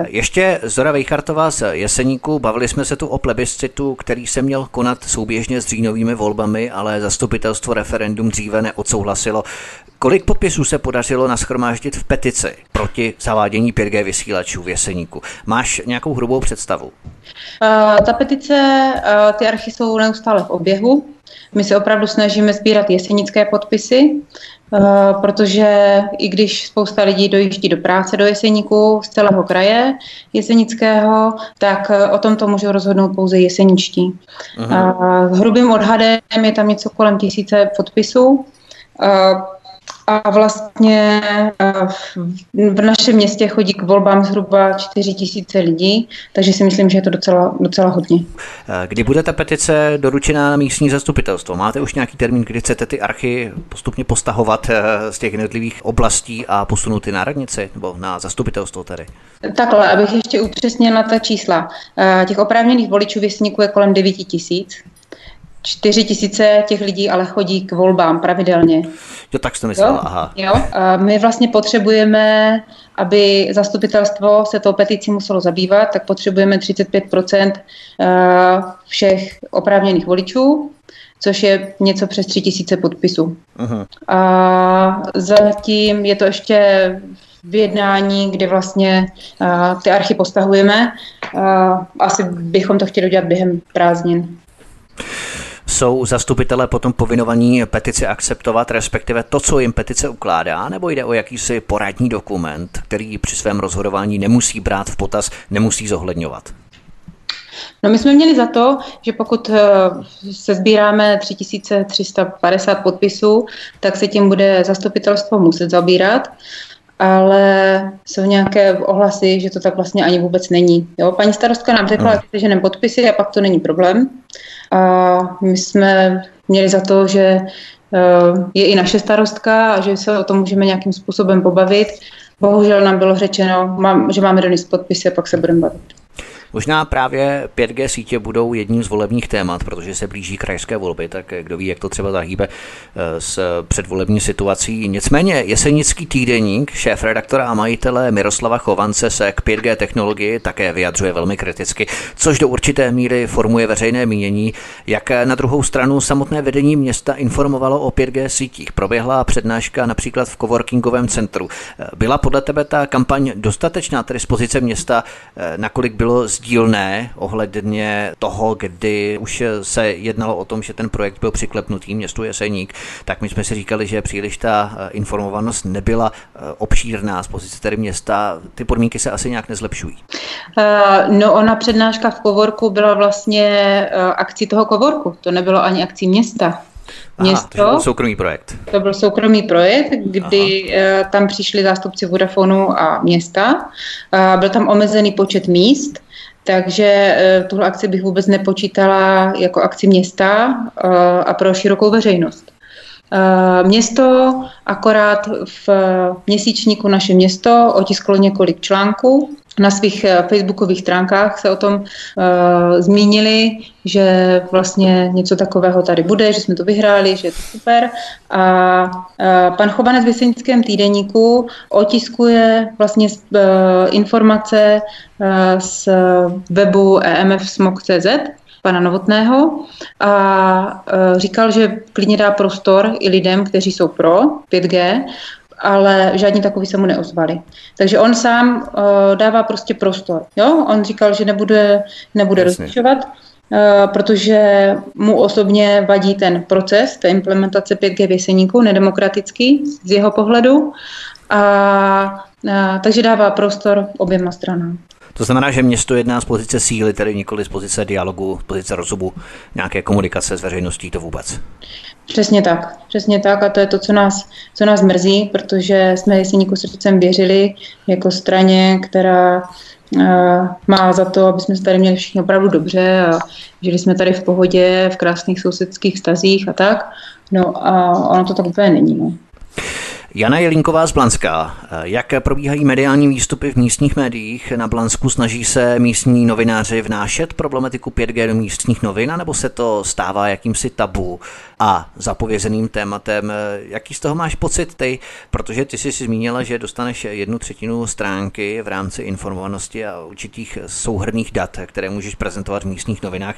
Ještě Zora Vejchartová z Jeseníku, bavili jsme se tu o plebiscitu, který se měl konat souběžně s říjnovými volbami, ale zastupitelstvo referendum dříve neodsouhlasilo. Kolik podpisů se podařilo naschromáždit v petici proti zavádění 5G vysílačů v Jeseníku? Máš nějakou hrubou představu? Uh, ta petice, uh, ty archy jsou neustále v oběhu. My se opravdu snažíme sbírat jesenické podpisy. Eh, protože i když spousta lidí dojíždí do práce do Jeseníku z celého kraje jesenického, tak eh, o tom to můžou rozhodnout pouze jeseničtí. Uh, hrubým odhadem je tam něco kolem tisíce podpisů. A vlastně v našem městě chodí k volbám zhruba 4 tisíce lidí, takže si myslím, že je to docela, docela hodně. Kdy bude ta petice doručená na místní zastupitelstvo? Máte už nějaký termín, kdy chcete ty archy postupně postahovat eh, z těch jednotlivých oblastí a posunout ty na radnici nebo na zastupitelstvo tady? Takhle, abych ještě upřesnila ta čísla. Eh, těch oprávněných voličů věstníků je kolem 9 tisíc. 4 tisíce těch lidí ale chodí k volbám pravidelně. Jo, tak jste myslela, jo? aha. Jo? A my vlastně potřebujeme, aby zastupitelstvo se tou peticí muselo zabývat, tak potřebujeme 35% eh, všech oprávněných voličů, což je něco přes 3 tisíce podpisů. Uh-huh. A zatím je to ještě v jednání, kde vlastně uh, ty archy postahujeme. Uh, asi bychom to chtěli udělat během prázdnin. Jsou zastupitelé potom povinovaní petici akceptovat, respektive to, co jim petice ukládá, nebo jde o jakýsi poradní dokument, který při svém rozhodování nemusí brát v potaz, nemusí zohledňovat? No my jsme měli za to, že pokud eh, se sbíráme 3350 podpisů, tak se tím bude zastupitelstvo muset zabírat ale jsou nějaké ohlasy, že to tak vlastně ani vůbec není. Jo? Paní starostka nám řekla, no. že podpisy a pak to není problém. A my jsme měli za to, že eh, je i naše starostka a že se o tom můžeme nějakým způsobem pobavit. Bohužel nám bylo řečeno, že máme donést podpisy a pak se budeme bavit. Možná právě 5G sítě budou jedním z volebních témat, protože se blíží krajské volby, tak kdo ví, jak to třeba zahýbe eh, s předvolební situací. Nicméně Jesenický týdeník, šéf redaktora a majitele Miroslava Chovance se k 5G technologii také vyjadřuje velmi kriticky, což do určité míry formuje veřejné mínění. Jak na druhou stranu samotné vedení města informovalo o 5G sítích. Proběhla přednáška například v coworkingovém centru. Byla podle tebe ta kampaň dostatečná, tedy z pozice města, eh, nakolik bylo rozdílné ohledně toho, kdy už se jednalo o tom, že ten projekt byl přiklepnutý městu Jeseník, tak my jsme si říkali, že příliš ta eh, informovanost nebyla eh, obšírná z pozice tedy města. Ty podmínky se asi nějak nezlepšují. Uh, no ona přednáška v Kovorku byla vlastně akcí toho Kovorku, to nebylo ani akcí města. Město, Aha, to byl soukromý projekt. To byl soukromý projekt, kdy Aha. tam přišli zástupci Vodafonu a města. Byl tam omezený počet míst takže eh, tuhle akci bych vůbec nepočítala jako akci města eh, a pro širokou veřejnost. Eh, město akorát v měsíčníku naše město otisklo několik článků na svých eh, facebookových stránkách se o tom uh, zmínili, že vlastně něco takového tady bude, že jsme to vyhráli, že je to super. A uh, pan Chovanec v Jesenickém týdeníku otiskuje vlastně uh, informace uh, z webu emfsmog.cz pana Novotného a říkal, že klidně dá prostor i lidem, kteří jsou pro 5G, ale žádní takový se mu neozvali. Takže on sám uh, dává prostě prostor. Jo? On říkal, že nebude, nebude rozlišovat, uh, protože mu osobně vadí ten proces, ta implementace 5G věseníků, nedemokratický z jeho pohledu. A, uh, takže dává prostor oběma stranám. To znamená, že město jedná z pozice síly, tedy nikoli z pozice dialogu, z pozice rozumu, nějaké komunikace s veřejností, to vůbec. Přesně tak, přesně tak a to je to, co nás, co nás mrzí, protože jsme Jeseníku srdcem věřili jako straně, která uh, má za to, aby jsme se tady měli všichni opravdu dobře a žili jsme tady v pohodě, v krásných sousedských stazích a tak. No a ono to tak úplně není. No. Jana Jelínková z Blanska. Jak probíhají mediální výstupy v místních médiích? Na Blansku snaží se místní novináři vnášet problematiku 5G do místních novin, nebo se to stává jakýmsi tabu a zapovězeným tématem? Jaký z toho máš pocit ty? Protože ty jsi si zmínila, že dostaneš jednu třetinu stránky v rámci informovanosti a určitých souhrných dat, které můžeš prezentovat v místních novinách.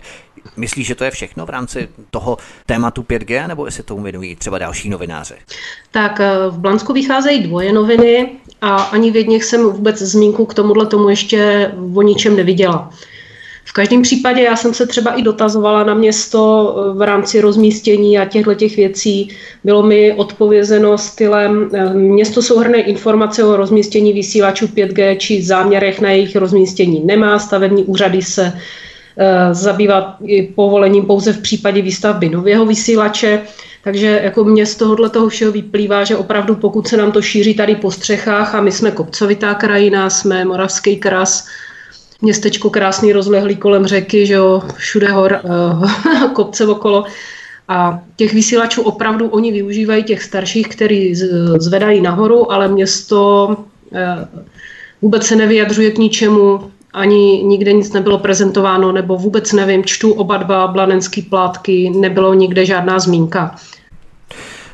Myslíš, že to je všechno v rámci toho tématu 5G, nebo jestli tomu věnují třeba další novináři? Tak v Blansku vycházejí dvoje noviny a ani v jedných jsem vůbec zmínku k tomuhle tomu ještě o ničem neviděla. V každém případě já jsem se třeba i dotazovala na město eh, v rámci rozmístění a těchto těch věcí. Bylo mi odpovězeno stylem, eh, město souhrné informace o rozmístění vysílačů 5G či záměrech na jejich rozmístění nemá, stavební úřady se eh, zabývat povolením pouze v případě výstavby nového vysílače. Takže jako mě z tohohle toho všeho vyplývá, že opravdu pokud se nám to šíří tady po střechách a my jsme kopcovitá krajina, jsme moravský kras, městečko krásný rozlehlý kolem řeky, že jo, všude hor, uh, kopce okolo. A těch vysílačů opravdu oni využívají těch starších, který zvedají nahoru, ale město uh, vůbec se nevyjadřuje k ničemu, ani nikde nic nebylo prezentováno, nebo vůbec nevím, čtu oba dva blanenský plátky, nebylo nikde žádná zmínka.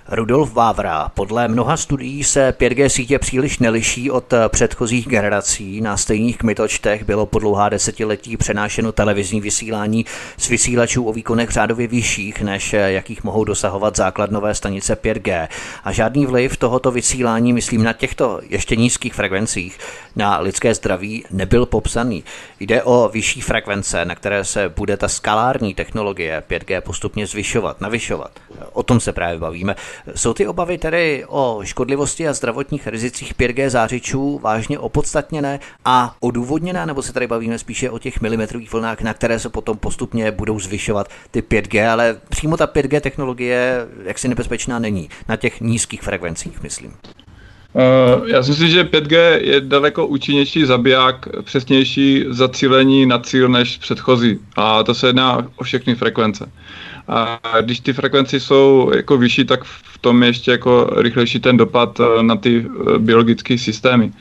Rudolf Vávra. Podle mnoha studií se 5G sítě příliš neliší od předchozích generací. Na stejných kmitočtech bylo po dlouhá desetiletí přenášeno televizní vysílání z vysílačů o výkonech řádově vyšších, než jakých mohou dosahovat základnové stanice 5G. A žádný vliv tohoto vysílání, myslím na těchto ještě nízkých frekvencích, na lidské zdraví nebyl popsaný. Jde o vyšší frekvence, na které se bude ta skalární technologie 5G postupně zvyšovat, navyšovat. O tom se právě bavíme. Jsou ty obavy tedy o škodlivosti a zdravotních rizicích 5G zářičů vážně opodstatněné a odůvodněné, nebo se tady bavíme spíše o těch milimetrových vlnách, na které se potom postupně budou zvyšovat ty 5G, ale přímo ta 5G technologie jaksi nebezpečná není na těch nízkých frekvencích, myslím. Uh, já si myslím, že 5G je daleko účinnější zabiják, přesnější zacílení na cíl než předchozí. A to se jedná o všechny frekvence. A když ty frekvence jsou jako vyšší, tak v tom je ještě jako rychlejší ten dopad eh, na ty eh, biologické systémy.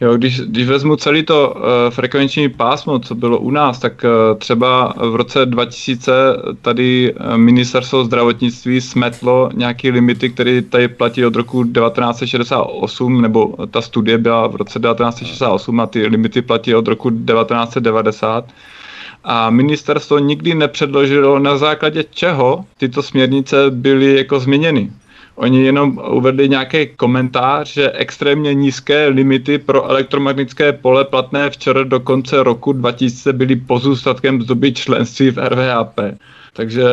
Jo, když, když vezmu celý to uh, frekvenční pásmo, co bylo u nás, tak uh, třeba v roce 2000 tady ministerstvo zdravotnictví smetlo nějaké limity, které tady platí od roku 1968, nebo ta studie byla v roce 1968 a ty limity platí od roku 1990 a ministerstvo nikdy nepředložilo, na základě čeho tyto směrnice byly jako změněny. Oni jenom uvedli nějaký komentář, že extrémně nízké limity pro elektromagnetické pole platné včera do konce roku 2000 byly pozůstatkem z doby členství v RVHP. Takže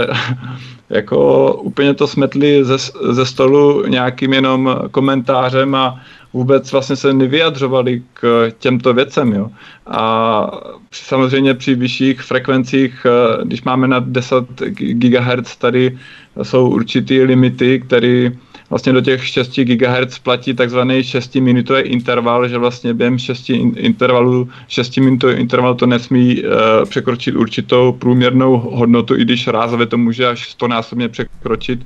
jako úplně to smetli ze, ze stolu nějakým jenom komentářem a vůbec vlastně se nevyjadřovali k těmto věcem. Jo. A samozřejmě při vyšších frekvencích, eh, když máme na 10 GHz, tady jsou určitý limity, které vlastně do těch 6 GHz platí takzvaný 6-minutový interval, že vlastně během 6 intervalů, 6 minutový interval to nesmí uh, překročit určitou průměrnou hodnotu, i když rázově to může až 100 násobně překročit.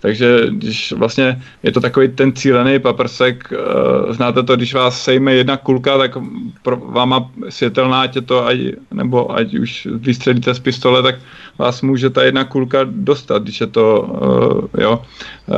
Takže když vlastně je to takový ten cílený paprsek, uh, znáte to, když vás sejme jedna kulka, tak pro váma světelná, je to, ať, nebo ať už vystřelíte z pistole, tak vás může ta jedna kulka dostat, když je to, uh, jo, uh,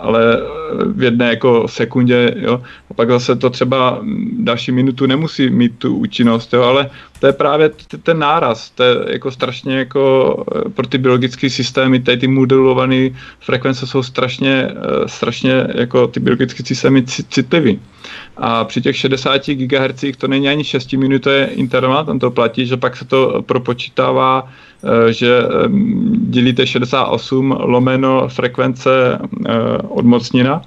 ale v jedné jako sekundě, jo, a pak zase to třeba další minutu nemusí mít tu účinnost, jo, ale to je právě ten náraz, to je jako strašně jako pro ty biologické systémy, tady ty modelované frekvence jsou strašně, strašně jako ty biologické systémy citlivý. A při těch 60 GHz to není ani 6 minutový interval, tam to platí, že pak se to propočítává Eh, že dělíte 68 lomeno frekvence eh, odmocnina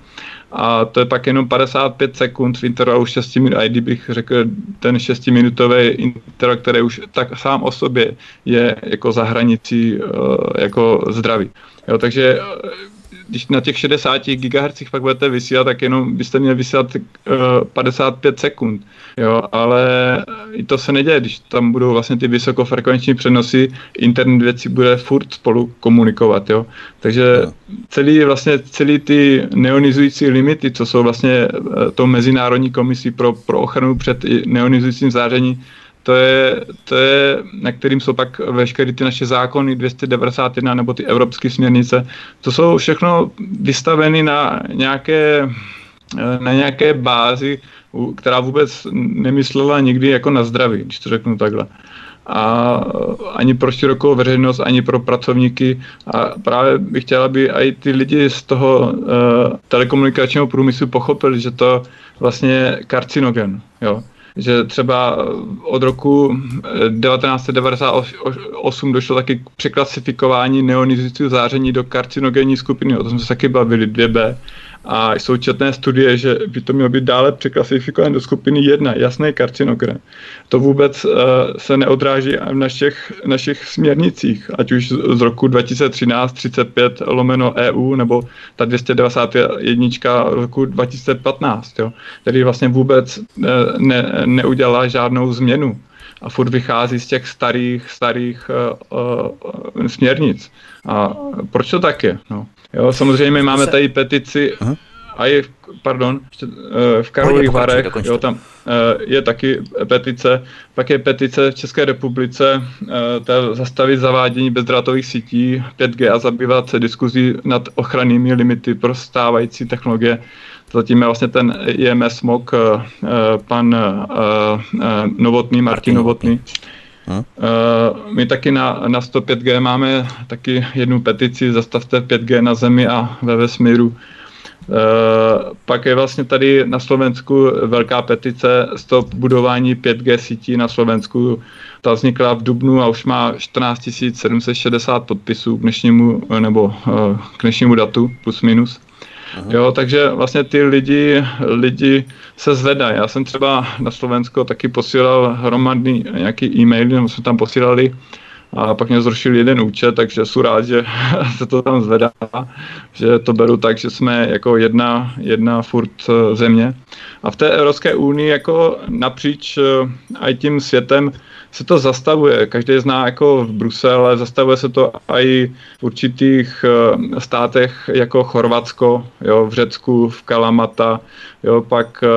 a to je pak jenom 55 sekund v intervalu 6 minut. A kdybych řekl ten 6-minutový interval, který už tak sám o sobě je jako za hranicí jako zdraví. Jo, takže když na těch 60 GHz pak budete vysílat, tak jenom byste měli vysílat uh, 55 sekund. Jo, ale i to se neděje, když tam budou vlastně ty vysokofrekvenční přenosy, internet věcí bude furt spolu komunikovat, jo. Takže celý vlastně celý ty neonizující limity, co jsou vlastně uh, tou mezinárodní komisí pro, pro ochranu před neonizujícím zářením, to je, to je, na kterým jsou pak veškeré ty naše zákony 291 nebo ty evropské směrnice. To jsou všechno vystaveny na nějaké, na nějaké bázi, která vůbec nemyslela nikdy jako na zdraví, když to řeknu takhle. A ani pro širokou veřejnost, ani pro pracovníky. A právě bych chtěla, aby i ty lidi z toho uh, telekomunikačního průmyslu pochopili, že to vlastně je karcinogen. Jo že třeba od roku 1998 došlo taky k překlasifikování neonizujícího záření do karcinogenní skupiny, o tom jsme se taky bavili, 2B a jsou četné studie, že by to mělo být dále překlasifikované do skupiny 1, jasný karcinogen. To vůbec uh, se neodráží v našich, našich směrnicích, ať už z roku 2013-35 lomeno EU, nebo ta 291 roku 2015, jo, který vlastně vůbec uh, ne, neudělala žádnou změnu a furt vychází z těch starých, starých uh, uh, směrnic. A proč to tak je? No. Jo, samozřejmě máme tady petici, Aha. a je, pardon, eh, v Karlových Varech, jo, tam eh, je taky petice, pak je petice v České republice eh, zastavit zavádění bezdrátových sítí 5G a zabývat se diskuzí nad ochrannými limity pro stávající technologie. Zatím je vlastně ten IMS MOK, pan Novotný, Martin Novotný. Novotný Uh, my taky na, na 105G máme taky jednu petici Zastavte 5G na Zemi a ve vesmíru. Uh, pak je vlastně tady na Slovensku velká petice Stop budování 5G sítí na Slovensku. Ta vznikla v Dubnu a už má 14 760 podpisů k dnešnímu, nebo uh, k dnešnímu datu, plus minus. Aha. Jo, takže vlastně ty lidi, lidi se zvedají. Já jsem třeba na Slovensko taky posílal hromadný nějaký e-mail, nebo jsme tam posílali a pak mě zrušil jeden účet, takže jsem rád, že se to tam zvedá, že to beru tak, že jsme jako jedna, jedna furt eh, země. A v té Evropské unii jako napříč i eh, tím světem se to zastavuje. Každý zná jako v Brusel, ale zastavuje se to i v určitých eh, státech jako Chorvatsko, jo, v Řecku, v Kalamata, jo, pak eh,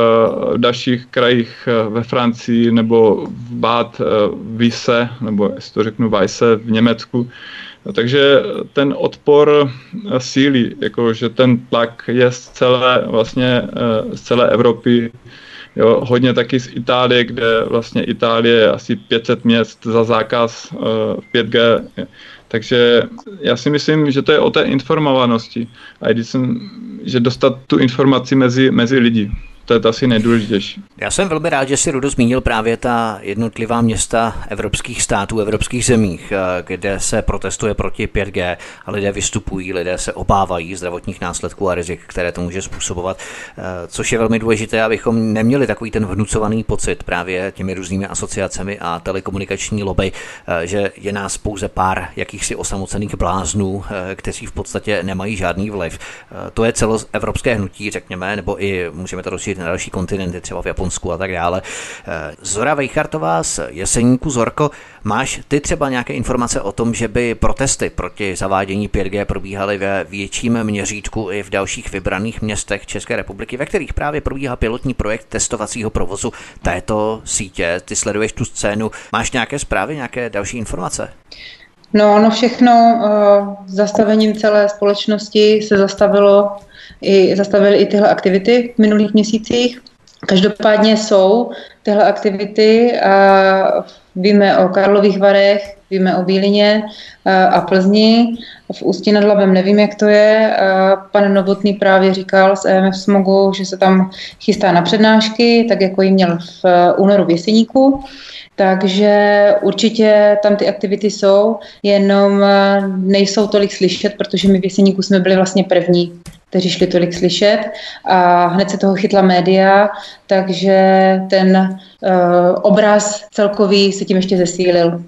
v dalších krajích eh, ve Francii nebo v Bad Vise, nebo jestli to řeknu Weisse v Německu. Takže ten odpor sílí, jako že ten tlak je z celé, vlastně, z celé Evropy Jo, hodně taky z Itálie, kde vlastně Itálie je asi 500 měst za zákaz uh, eh, 5G. Takže já si myslím, že to je o té informovanosti. A když jsem, že dostat tu informaci mezi, mezi lidi to je to asi nejdůležitější. Já jsem velmi rád, že si Rudo zmínil právě ta jednotlivá města evropských států, evropských zemích, eh, kde se protestuje proti 5G a lidé vystupují, lidé se obávají zdravotních následků a rizik, které to může způsobovat, eh, což je velmi důležité, abychom neměli takový ten vnucovaný pocit právě těmi různými asociacemi a telekomunikační lobby, eh, že je nás pouze pár jakýchsi osamocených bláznů, kteří v podstatě nemají žádný vliv. To je celoevropské hnutí, řekněme, nebo i můžeme to rozšířit na další kontinenty, třeba v Japonsku a tak dále. Eh, Zora Vejchartová z Jeseníku Zorko, máš ty třeba nějaké informace o tom, že by protesty proti zavádění 5G probíhaly ve větším měřítku i v dalších vybraných městech České republiky, ve kterých právě probíhá pilotní projekt testovacího provozu této sítě. Ty sleduješ tu scénu. Máš nějaké zprávy, nějaké další informace? No, ono všechno uh, zastavením celé společnosti se zastavilo i, zastavili i tyhle aktivity v minulých měsících. Každopádně jsou tyhle aktivity a víme o Karlových Varech, víme o Bílině a Plzni. V Ústí nad Labem nevím, jak to je. Pan Novotný právě říkal z EMF Smogu, že se tam chystá na přednášky, tak jako ji měl v únoru v Jeseníku. Takže určitě tam ty aktivity jsou, jenom nejsou tolik slyšet, protože my v Jeseníku jsme byli vlastně první kteří šli tolik slyšet a hned se toho chytla média, takže ten uh, obraz celkový se tím ještě zesílil.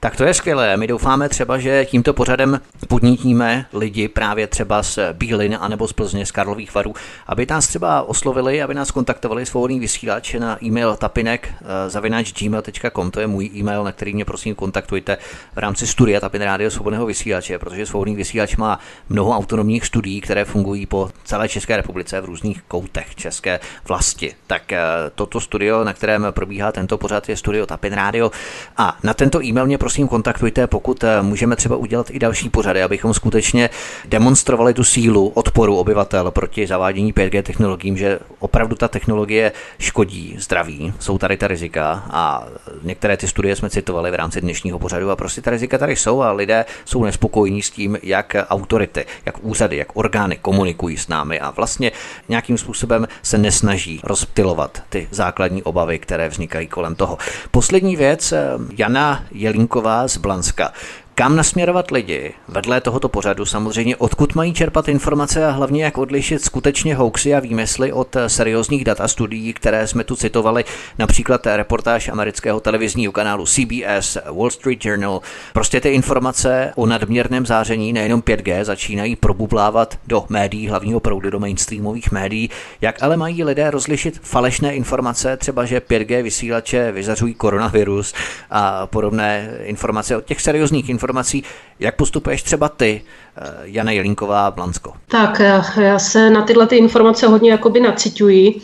Tak to je skvělé. My doufáme třeba, že tímto pořadem podnítíme lidi právě třeba z Bílin anebo z Plzně, z Karlových varů, aby nás třeba oslovili, aby nás kontaktovali svobodný vysílač na e-mail tapinek eh, gmail.com, to je můj e-mail, na který mě prosím kontaktujte v rámci studia Tapin Rádio Svobodného vysílače, protože svobodný vysílač má mnoho autonomních studií, které fungují po celé České republice v různých koutech české vlasti. Tak eh, toto studio, na kterém probíhá tento pořad, je studio Tapin Rádio a na tento e-mail mě prosím kontaktujte, pokud eh, můžeme třeba udělat i další pořady, abychom skutečně demonstrovali tu sílu odporu obyvatel proti zavádění 5G technologiím, že opravdu ta technologie škodí zdraví, jsou tady ta rizika a některé ty studie jsme citovali v rámci dnešního pořadu a prostě ta rizika tady jsou a lidé jsou nespokojení s tím, jak autority, jak úřady, jak orgány komunikují s námi a vlastně nějakým způsobem se nesnaží rozptilovat ty základní obavy, které vznikají kolem toho. Poslední věc, eh, Jana Jelínko Pavlíková z Blanska. Kam nasměrovat lidi vedle tohoto pořadu samozřejmě, odkud mají čerpat informace a hlavně jak odlišit skutečně hoaxy a výmysly od seriózních dat a studií, které jsme tu citovali, například reportáž amerického televizního kanálu CBS, Wall Street Journal. Prostě ty informace o nadměrném záření nejenom 5G začínají probublávat do médií, hlavního proudu, do mainstreamových médií. Jak ale mají lidé rozlišit falešné informace, třeba že 5G vysílače vyzařují koronavirus a podobné informace od těch seriózních informací informací. Jak postupuješ třeba ty, eh, Jana Jelínková, Blansko? Tak, já se na tyhle ty informace hodně jakoby naciťuji.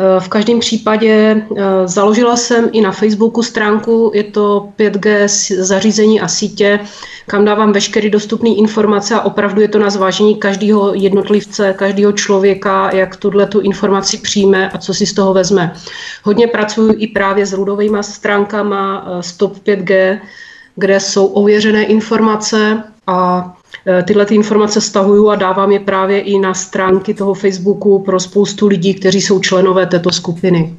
Eh, v každém případě eh, založila jsem i na Facebooku stránku, je to 5G zařízení a sítě, kam dávám veškeré dostupné informace a opravdu je to na zvážení každého jednotlivce, každého člověka, jak tuhle tu informaci přijme a co si z toho vezme. Hodně pracuji i právě s rudovými stránkama Stop 5G, kde jsou ověřené informace a e, tyhle ty informace stahuju a dávám je právě i na stránky toho Facebooku pro spoustu lidí, kteří jsou členové této skupiny.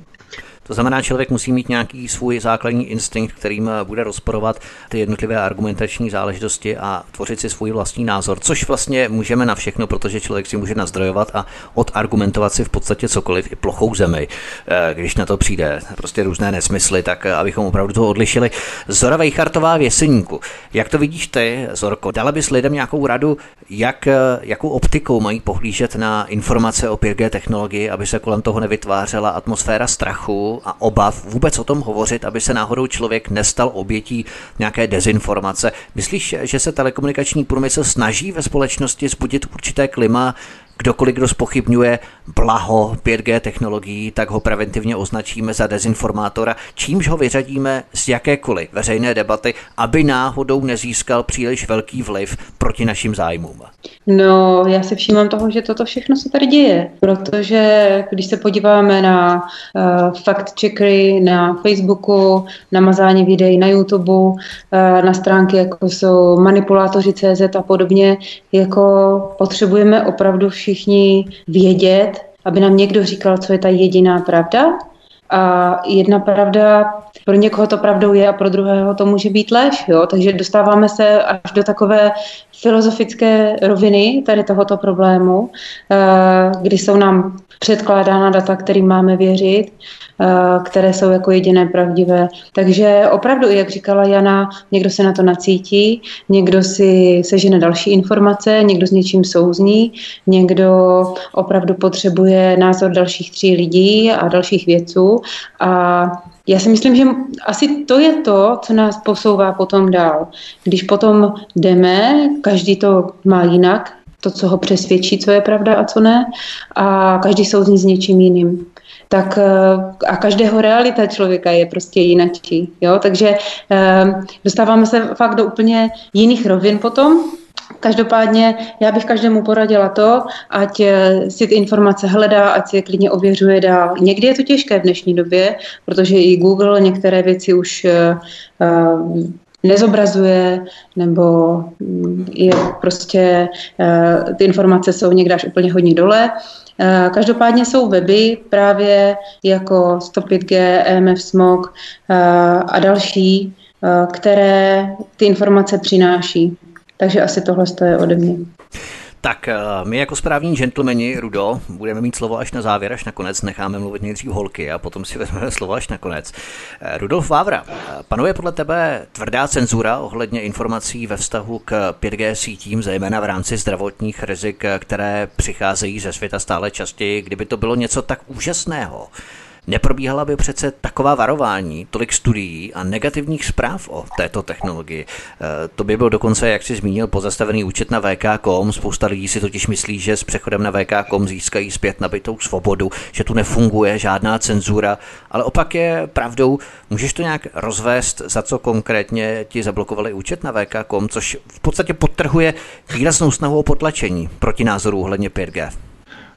To znamená, člověk musí mít nějaký svůj základní instinkt, kterým bude rozporovat ty jednotlivé argumentační záležitosti a tvořit si svůj vlastní názor, což vlastně můžeme na všechno, protože člověk si může nazdrojovat a odargumentovat si v podstatě cokoliv i plochou zemi, eh, když na to přijde. Prostě různé nesmysly, tak eh, abychom opravdu to odlišili. Zora Vejchartová v Jeseníku. Jak to vidíš ty, Zorko? Dala bys lidem nějakou radu, jak, eh, jakou optikou mají pohlížet na informace o 5G technologii, aby se kolem toho nevytvářela atmosféra strachu a obav vůbec o tom hovořit, aby se náhodou člověk nestal obětí nějaké dezinformace. Myslíš, že se telekomunikační průmysl snaží ve společnosti zbudit určité klima, Kdokoliv, kdo spochybňuje blaho 5G technologií, tak ho preventivně označíme za dezinformátora, čímž ho vyřadíme z jakékoliv veřejné debaty, aby náhodou nezískal příliš velký vliv proti našim zájmům. No, já si všímám toho, že toto všechno se tady děje, protože když se podíváme na uh, fact checkery na Facebooku, na mazání videí na YouTube, uh, na stránky jako jsou manipulátoři CZ a podobně, jako potřebujeme opravdu všichni vědět, aby nám někdo říkal, co je ta jediná pravda. A jedna pravda, pro někoho to pravdou je a pro druhého to může být lež. Jo? Takže dostáváme se až do takové filozofické roviny tady tohoto problému, kdy jsou nám předkládána data, kterým máme věřit, které jsou jako jediné pravdivé. Takže opravdu, jak říkala Jana, někdo se na to nacítí, někdo si sežene další informace, někdo s něčím souzní, někdo opravdu potřebuje názor dalších tří lidí a dalších vědců a já si myslím, že asi to je to, co nás posouvá potom dál. Když potom jdeme, každý to má jinak, to, co ho přesvědčí, co je pravda a co ne, a každý souzní s něčím jiným. Tak eh, a každého realita člověka je prostě jinačí. Jo? Takže eh, dostáváme se fakt do úplně jiných rovin potom, Každopádně já bych každému poradila to, ať eh, si ty informace hledá, ať si je klidně ověřuje dál. Někdy je to těžké v dnešní době, protože i Google některé věci už nezobrazuje, nebo mm, je prostě eh, ty informace jsou někde až úplně hodně dole. Eh, každopádně jsou weby právě jako 105G, EMF Smog a další, které ty informace přináší. Takže asi tohle je ode mě. Tak eh, my jako správní gentlemani, Rudo, budeme mít slovo až na závěr, až nakonec necháme mluvit nejdřív holky a potom si vezmeme slovo až nakonec. Eh, Rudolf Vávra, eh, panuje podle tebe tvrdá cenzura ohledně informací ve vztahu k 5G sítím, zejména v rámci zdravotních rizik, které přicházejí ze světa stále častěji, kdyby to bylo něco tak úžasného, Neprobíhala by přece taková varování, tolik studií a negativních zpráv o této technologii. E, to by byl dokonce, jak si zmínil, pozastavený účet na VK.com. Spousta lidí si totiž myslí, že s přechodem na VK.com získají zpět nabitou svobodu, že tu nefunguje žádná cenzura, ale opak je pravdou. Můžeš to nějak rozvést, za co konkrétně ti zablokovali účet na VK.com, což v podstatě podtrhuje výraznou snahu o potlačení proti názoru ohledně 5G.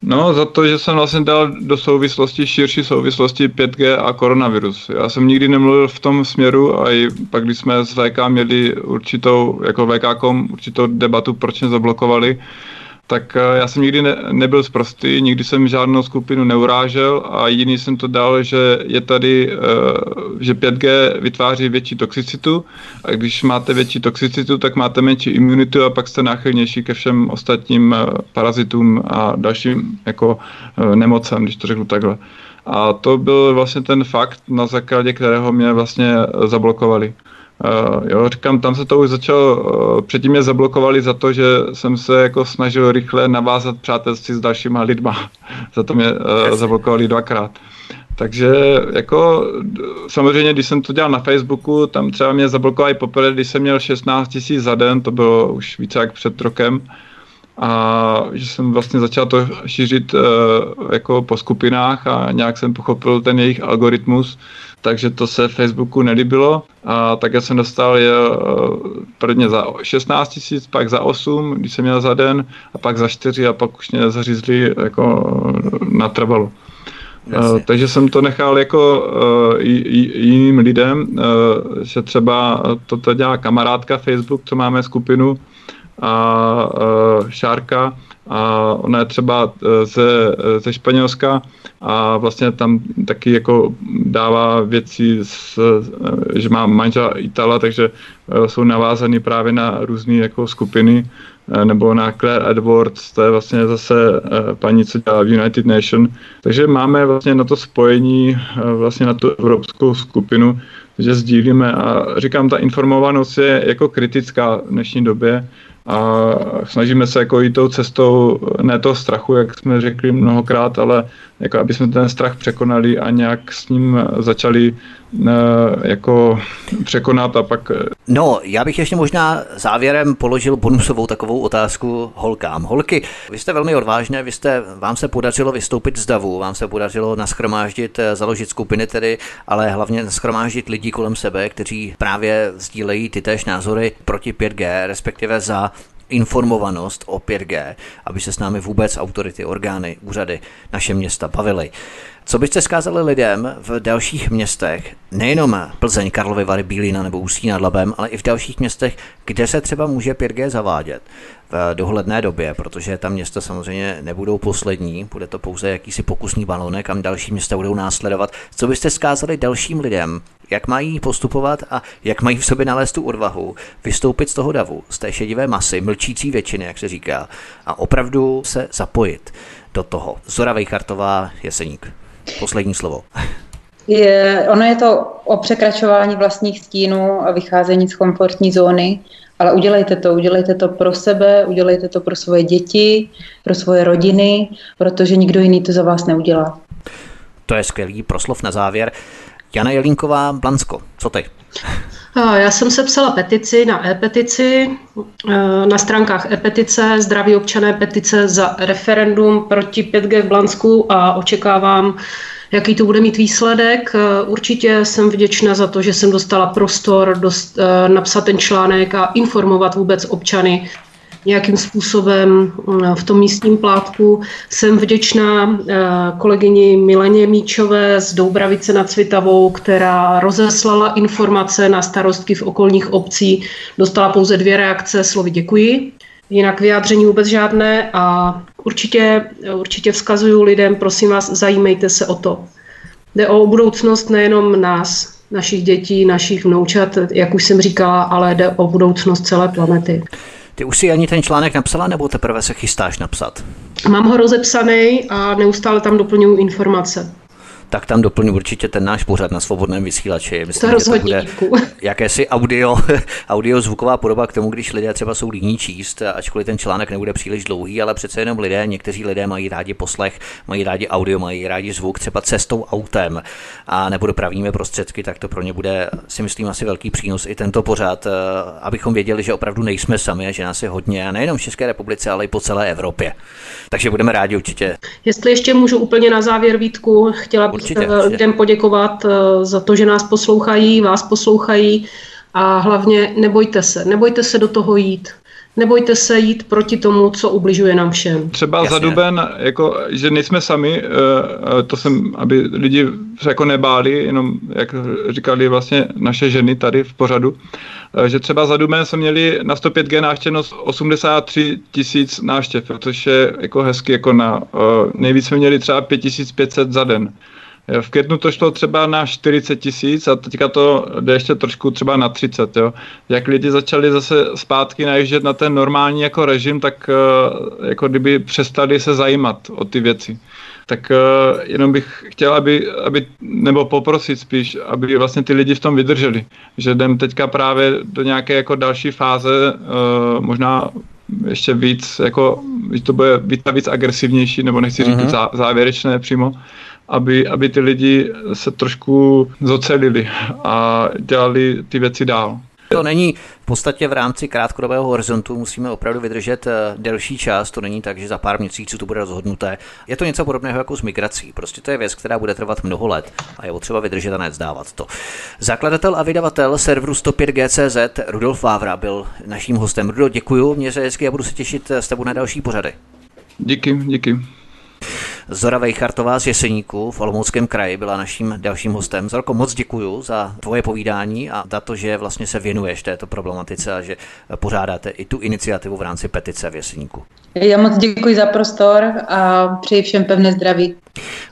No, za to, že jsem vlastně dal do souvislosti, širší souvislosti 5G a koronavirus. Já jsem nikdy nemluvil v tom směru a i pak, když jsme s VK měli určitou, jako VK.com, určitou debatu, proč mě zablokovali, tak eh, já jsem nikdy ne, nebyl zprostý, nikdy jsem žádnou skupinu neurážel a jiný jsem to dal, že je tady, eh, že 5G vytváří větší toxicitu a když máte větší toxicitu, tak máte menší imunitu a pak jste náchylnější ke všem ostatním eh, parazitům a dalším jako nemocem, když to řeknu takhle. A to byl vlastně ten fakt, na základě kterého mě vlastně zablokovali. Uh, jo, říkám, tam se to už začalo, uh, předtím mě zablokovali za to, že jsem se jako snažil rychle navázat přátelství s dalšíma lidma. za to mě uh, zablokovali dvakrát. Takže jako samozřejmě, když jsem to dělal na Facebooku, tam třeba mě zablokovali poprvé, když jsem měl 16 tisíc za den, to bylo už více jak před rokem, a že jsem vlastně začal to šířit uh, jako po skupinách a nějak jsem pochopil ten jejich algoritmus, takže to se Facebooku nelíbilo. A tak já jsem dostal je eh, prvně za 16 tisíc, pak za 8, když jsem měl za den a pak za 4 a pak už mě zařízli jako natrvalo. Uh, takže jsem to nechal jako uh, jiným lidem, uh, že třeba toto dělá kamarádka Facebook, co máme skupinu, a uh, Šárka, a ona je třeba eh, ze, eh, ze Španělska a vlastně tam taky jako dává věci, s, eh, že má manžela Itala, takže jsou navázaný právě na různé jako skupiny, nebo na Claire Edwards, to je vlastně zase paní, co dělá v United Nation. Takže máme vlastně na to spojení, vlastně na tu evropskou skupinu, že sdílíme a říkám, ta informovanost je jako kritická v dnešní době, a snažíme se jako jít tou cestou ne toho strachu, jak jsme řekli mnohokrát, ale jako aby jsme ten strach překonali a nějak s ním začali jako překonat a pak... Eh, no, já bych ještě možná závěrem položil bonusovou takovou otázku holkám. Holky, vy jste velmi odvážné, vy jste, vám se podařilo vystoupit z davu, vám se podařilo naschromáždit, eh, založit skupiny tedy, ale hlavně naschromáždit lidi kolem sebe, kteří právě sdílejí ty též názory proti 5G, respektive za informovanost o 5G, aby se s námi vůbec autority, orgány, úřady, naše města bavily. Co byste zkázali lidem v dalších městech, nejenom Plzeň, Karlovy Vary, Bílina nebo Ústí nad Labem, ale i v dalších městech, kde se třeba může 5G zavádět v dohledné době, protože tam města samozřejmě nebudou poslední, bude to pouze jakýsi pokusný balonek, kam další města budou následovat. Co byste zkázali dalším lidem, jak mají postupovat a jak mají v sobě nalézt tu odvahu vystoupit z toho davu, z té šedivé masy, mlčící většiny, jak se říká, a opravdu se zapojit do toho. Zora Vejchartová, Jeseník. Poslední slovo. Je, ono je to o překračování vlastních stínů a vycházení z komfortní zóny, ale udělejte to, udělejte to pro sebe, udělejte to pro svoje děti, pro svoje rodiny, protože nikdo jiný to za vás neudělá. To je skvělý proslov na závěr. Jana Jelínková, Blansko, co ty? Já jsem sepsala petici na e-petici, e, na stránkách e-petice, zdraví občané petice za referendum proti 5G v Blansku a očekávám, jaký to bude mít výsledek. E, určitě jsem vděčná za to, že jsem dostala prostor dost, e, napsat ten článek a informovat vůbec občany nějakým způsobem mm, v tom místním plátku. Jsem vděčná eh, kolegyni Mileně Míčové z Doubravice nad Cvitavou, která rozeslala informace na starostky v okolních obcí. Dostala pouze dvě reakce, slovy děkuji. Jinak vyjádření vůbec žádné a určitě, určitě vzkazuju lidem, prosím vás, zajímejte se o to. Jde o budoucnost nejenom nás, našich dětí, našich vnoučat, jak už jsem říkala, ale jde o budoucnost celé planety. Ty už si ani ten článek napsala, nebo teprve se chystáš napsat? Mám ho rozepsaný a neustále tam doplňuji informace tak tam doplňu určitě ten náš pořad na svobodném vysílači. Myslím, to rozhodně. To bude jakési audio, audio zvuková podoba k tomu, když lidé třeba jsou líní číst, ačkoliv ten článek nebude příliš dlouhý, ale přece jenom lidé, někteří lidé mají rádi poslech, mají rádi audio, mají rádi zvuk, třeba cestou autem a nebo dopravními prostředky, tak to pro ně bude, si myslím, asi velký přínos i tento pořad, eh, abychom věděli, že opravdu nejsme sami a že nás je hodně, a nejenom v České republice, ale i po celé Evropě. Takže budeme rádi určitě. Jestli ještě můžu úplně na závěr Vítku, chtěla bych určitě, eh, lidem poděkovat eh, za to, že nás poslouchají, vás poslouchají a hlavně nebojte se, nebojte se do toho jít. Nebojte se jít proti tomu, co ubližuje nám všem. Třeba Jasně. za duben, jako, že nejsme sami, eh, to jsem, aby lidi se jako nebáli, jenom jak říkali vlastně naše ženy tady v pořadu, že třeba za duben jsme měli na 105G návštěvnost 83 tisíc návštěv, což je jako hezky, jako na, nejvíc jsme měli třeba 5500 za den. V květnu to šlo třeba na 40 tisíc a teďka to jde ještě trošku třeba na 30. Jo. Jak lidi začali zase zpátky najíždět na ten normální jako režim, tak eh, jako kdyby přestali se zajímat o ty věci. Tak uh, jenom bych chtěl, aby, aby, nebo poprosit spíš, aby vlastně ty lidi v tom vydrželi. Že jdem teďka právě do nějaké jako další fáze, uh, možná ještě víc, jako, že to bude víc, víc agresivnější, nebo nechci říct uh-huh. závěrečné přímo, aby, aby ty lidi se trošku zocelili a dělali ty věci dál. To není v podstatě v rámci krátkodobého horizontu, musíme opravdu vydržet eh, delší čas, to není tak, že za pár měsíců to bude rozhodnuté. Je to něco podobného jako s migrací, prostě to je věc, která bude trvat mnoho let a je potřeba vydržet a nevzdávat to. Zakladatel a vydavatel serveru 105GCZ Rudolf Vávra byl naším hostem. Rudolf, děkuji, mě se hezky a budu se těšit s tebou na další pořady. Díky, díky. Zora Vejchartová z Jeseníku v Olomouckém kraji byla naším dalším hostem. Zorko, moc děkuji za tvoje povídání a za to, že vlastně se věnuješ této problematice a že pořádáte i tu iniciativu v rámci petice v Jeseníku. Já moc děkuji za prostor a přeji všem pevné zdraví.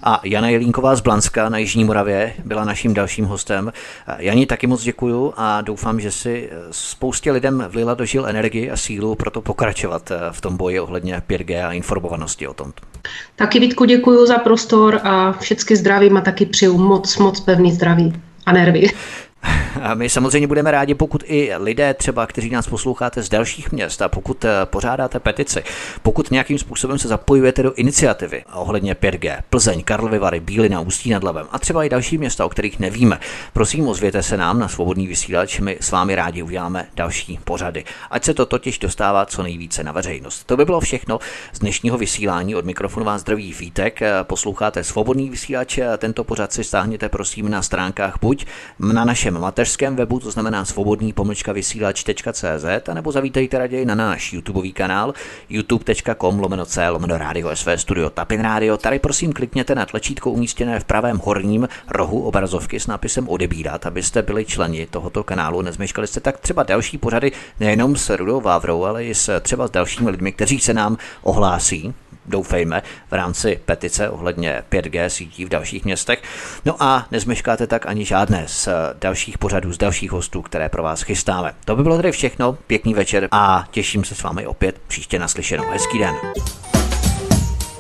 A Jana Jelínková z Blanska na Jižní Moravě byla naším dalším hostem. Jani taky moc děkuju a doufám, že si spoustě lidem vlila dožil energii a sílu pro to pokračovat v tom boji ohledně 5G a informovanosti o tom. Taky Vítku děkuji za prostor a všechny zdravím a taky přeju moc, moc pevný zdraví a nervy. A my samozřejmě budeme rádi, pokud i lidé třeba, kteří nás posloucháte z dalších měst a pokud eh, pořádáte petici, pokud nějakým způsobem se zapojujete do iniciativy ohledně 5G, Plzeň, Karlovy Vary, Bílina, Ústí nad Labem a třeba i další města, o kterých nevíme, prosím ozvěte se nám na svobodný vysílač, my s vámi rádi uděláme další pořady. Ať se to totiž dostává co nejvíce na veřejnost. To by bylo všechno z dnešního vysílání. Od mikrofonu vás zdraví Vítek. Posloucháte svobodný vysílač. Tento pořad si stáhněte prosím na stránkách buď na našem našem mateřském webu, to znamená svobodný pomlčka vysílač.cz, nebo zavítejte raději na náš YouTubeový kanál youtube.com lomeno c lomeno radio sv studio Tapin Radio. Tady prosím klikněte na tlačítko umístěné v pravém horním rohu obrazovky s nápisem odebírat, abyste byli členi tohoto kanálu. Nezmeškali jste tak třeba další pořady nejenom s Rudou Vávrou, ale i s třeba s dalšími lidmi, kteří se nám ohlásí doufejme, v rámci petice ohledně 5G sítí v dalších městech. No a nezmeškáte tak ani žádné z dalších pořadů, z dalších hostů, které pro vás chystáme. To by bylo tedy všechno, pěkný večer a těším se s vámi opět příště naslyšenou. Hezký den.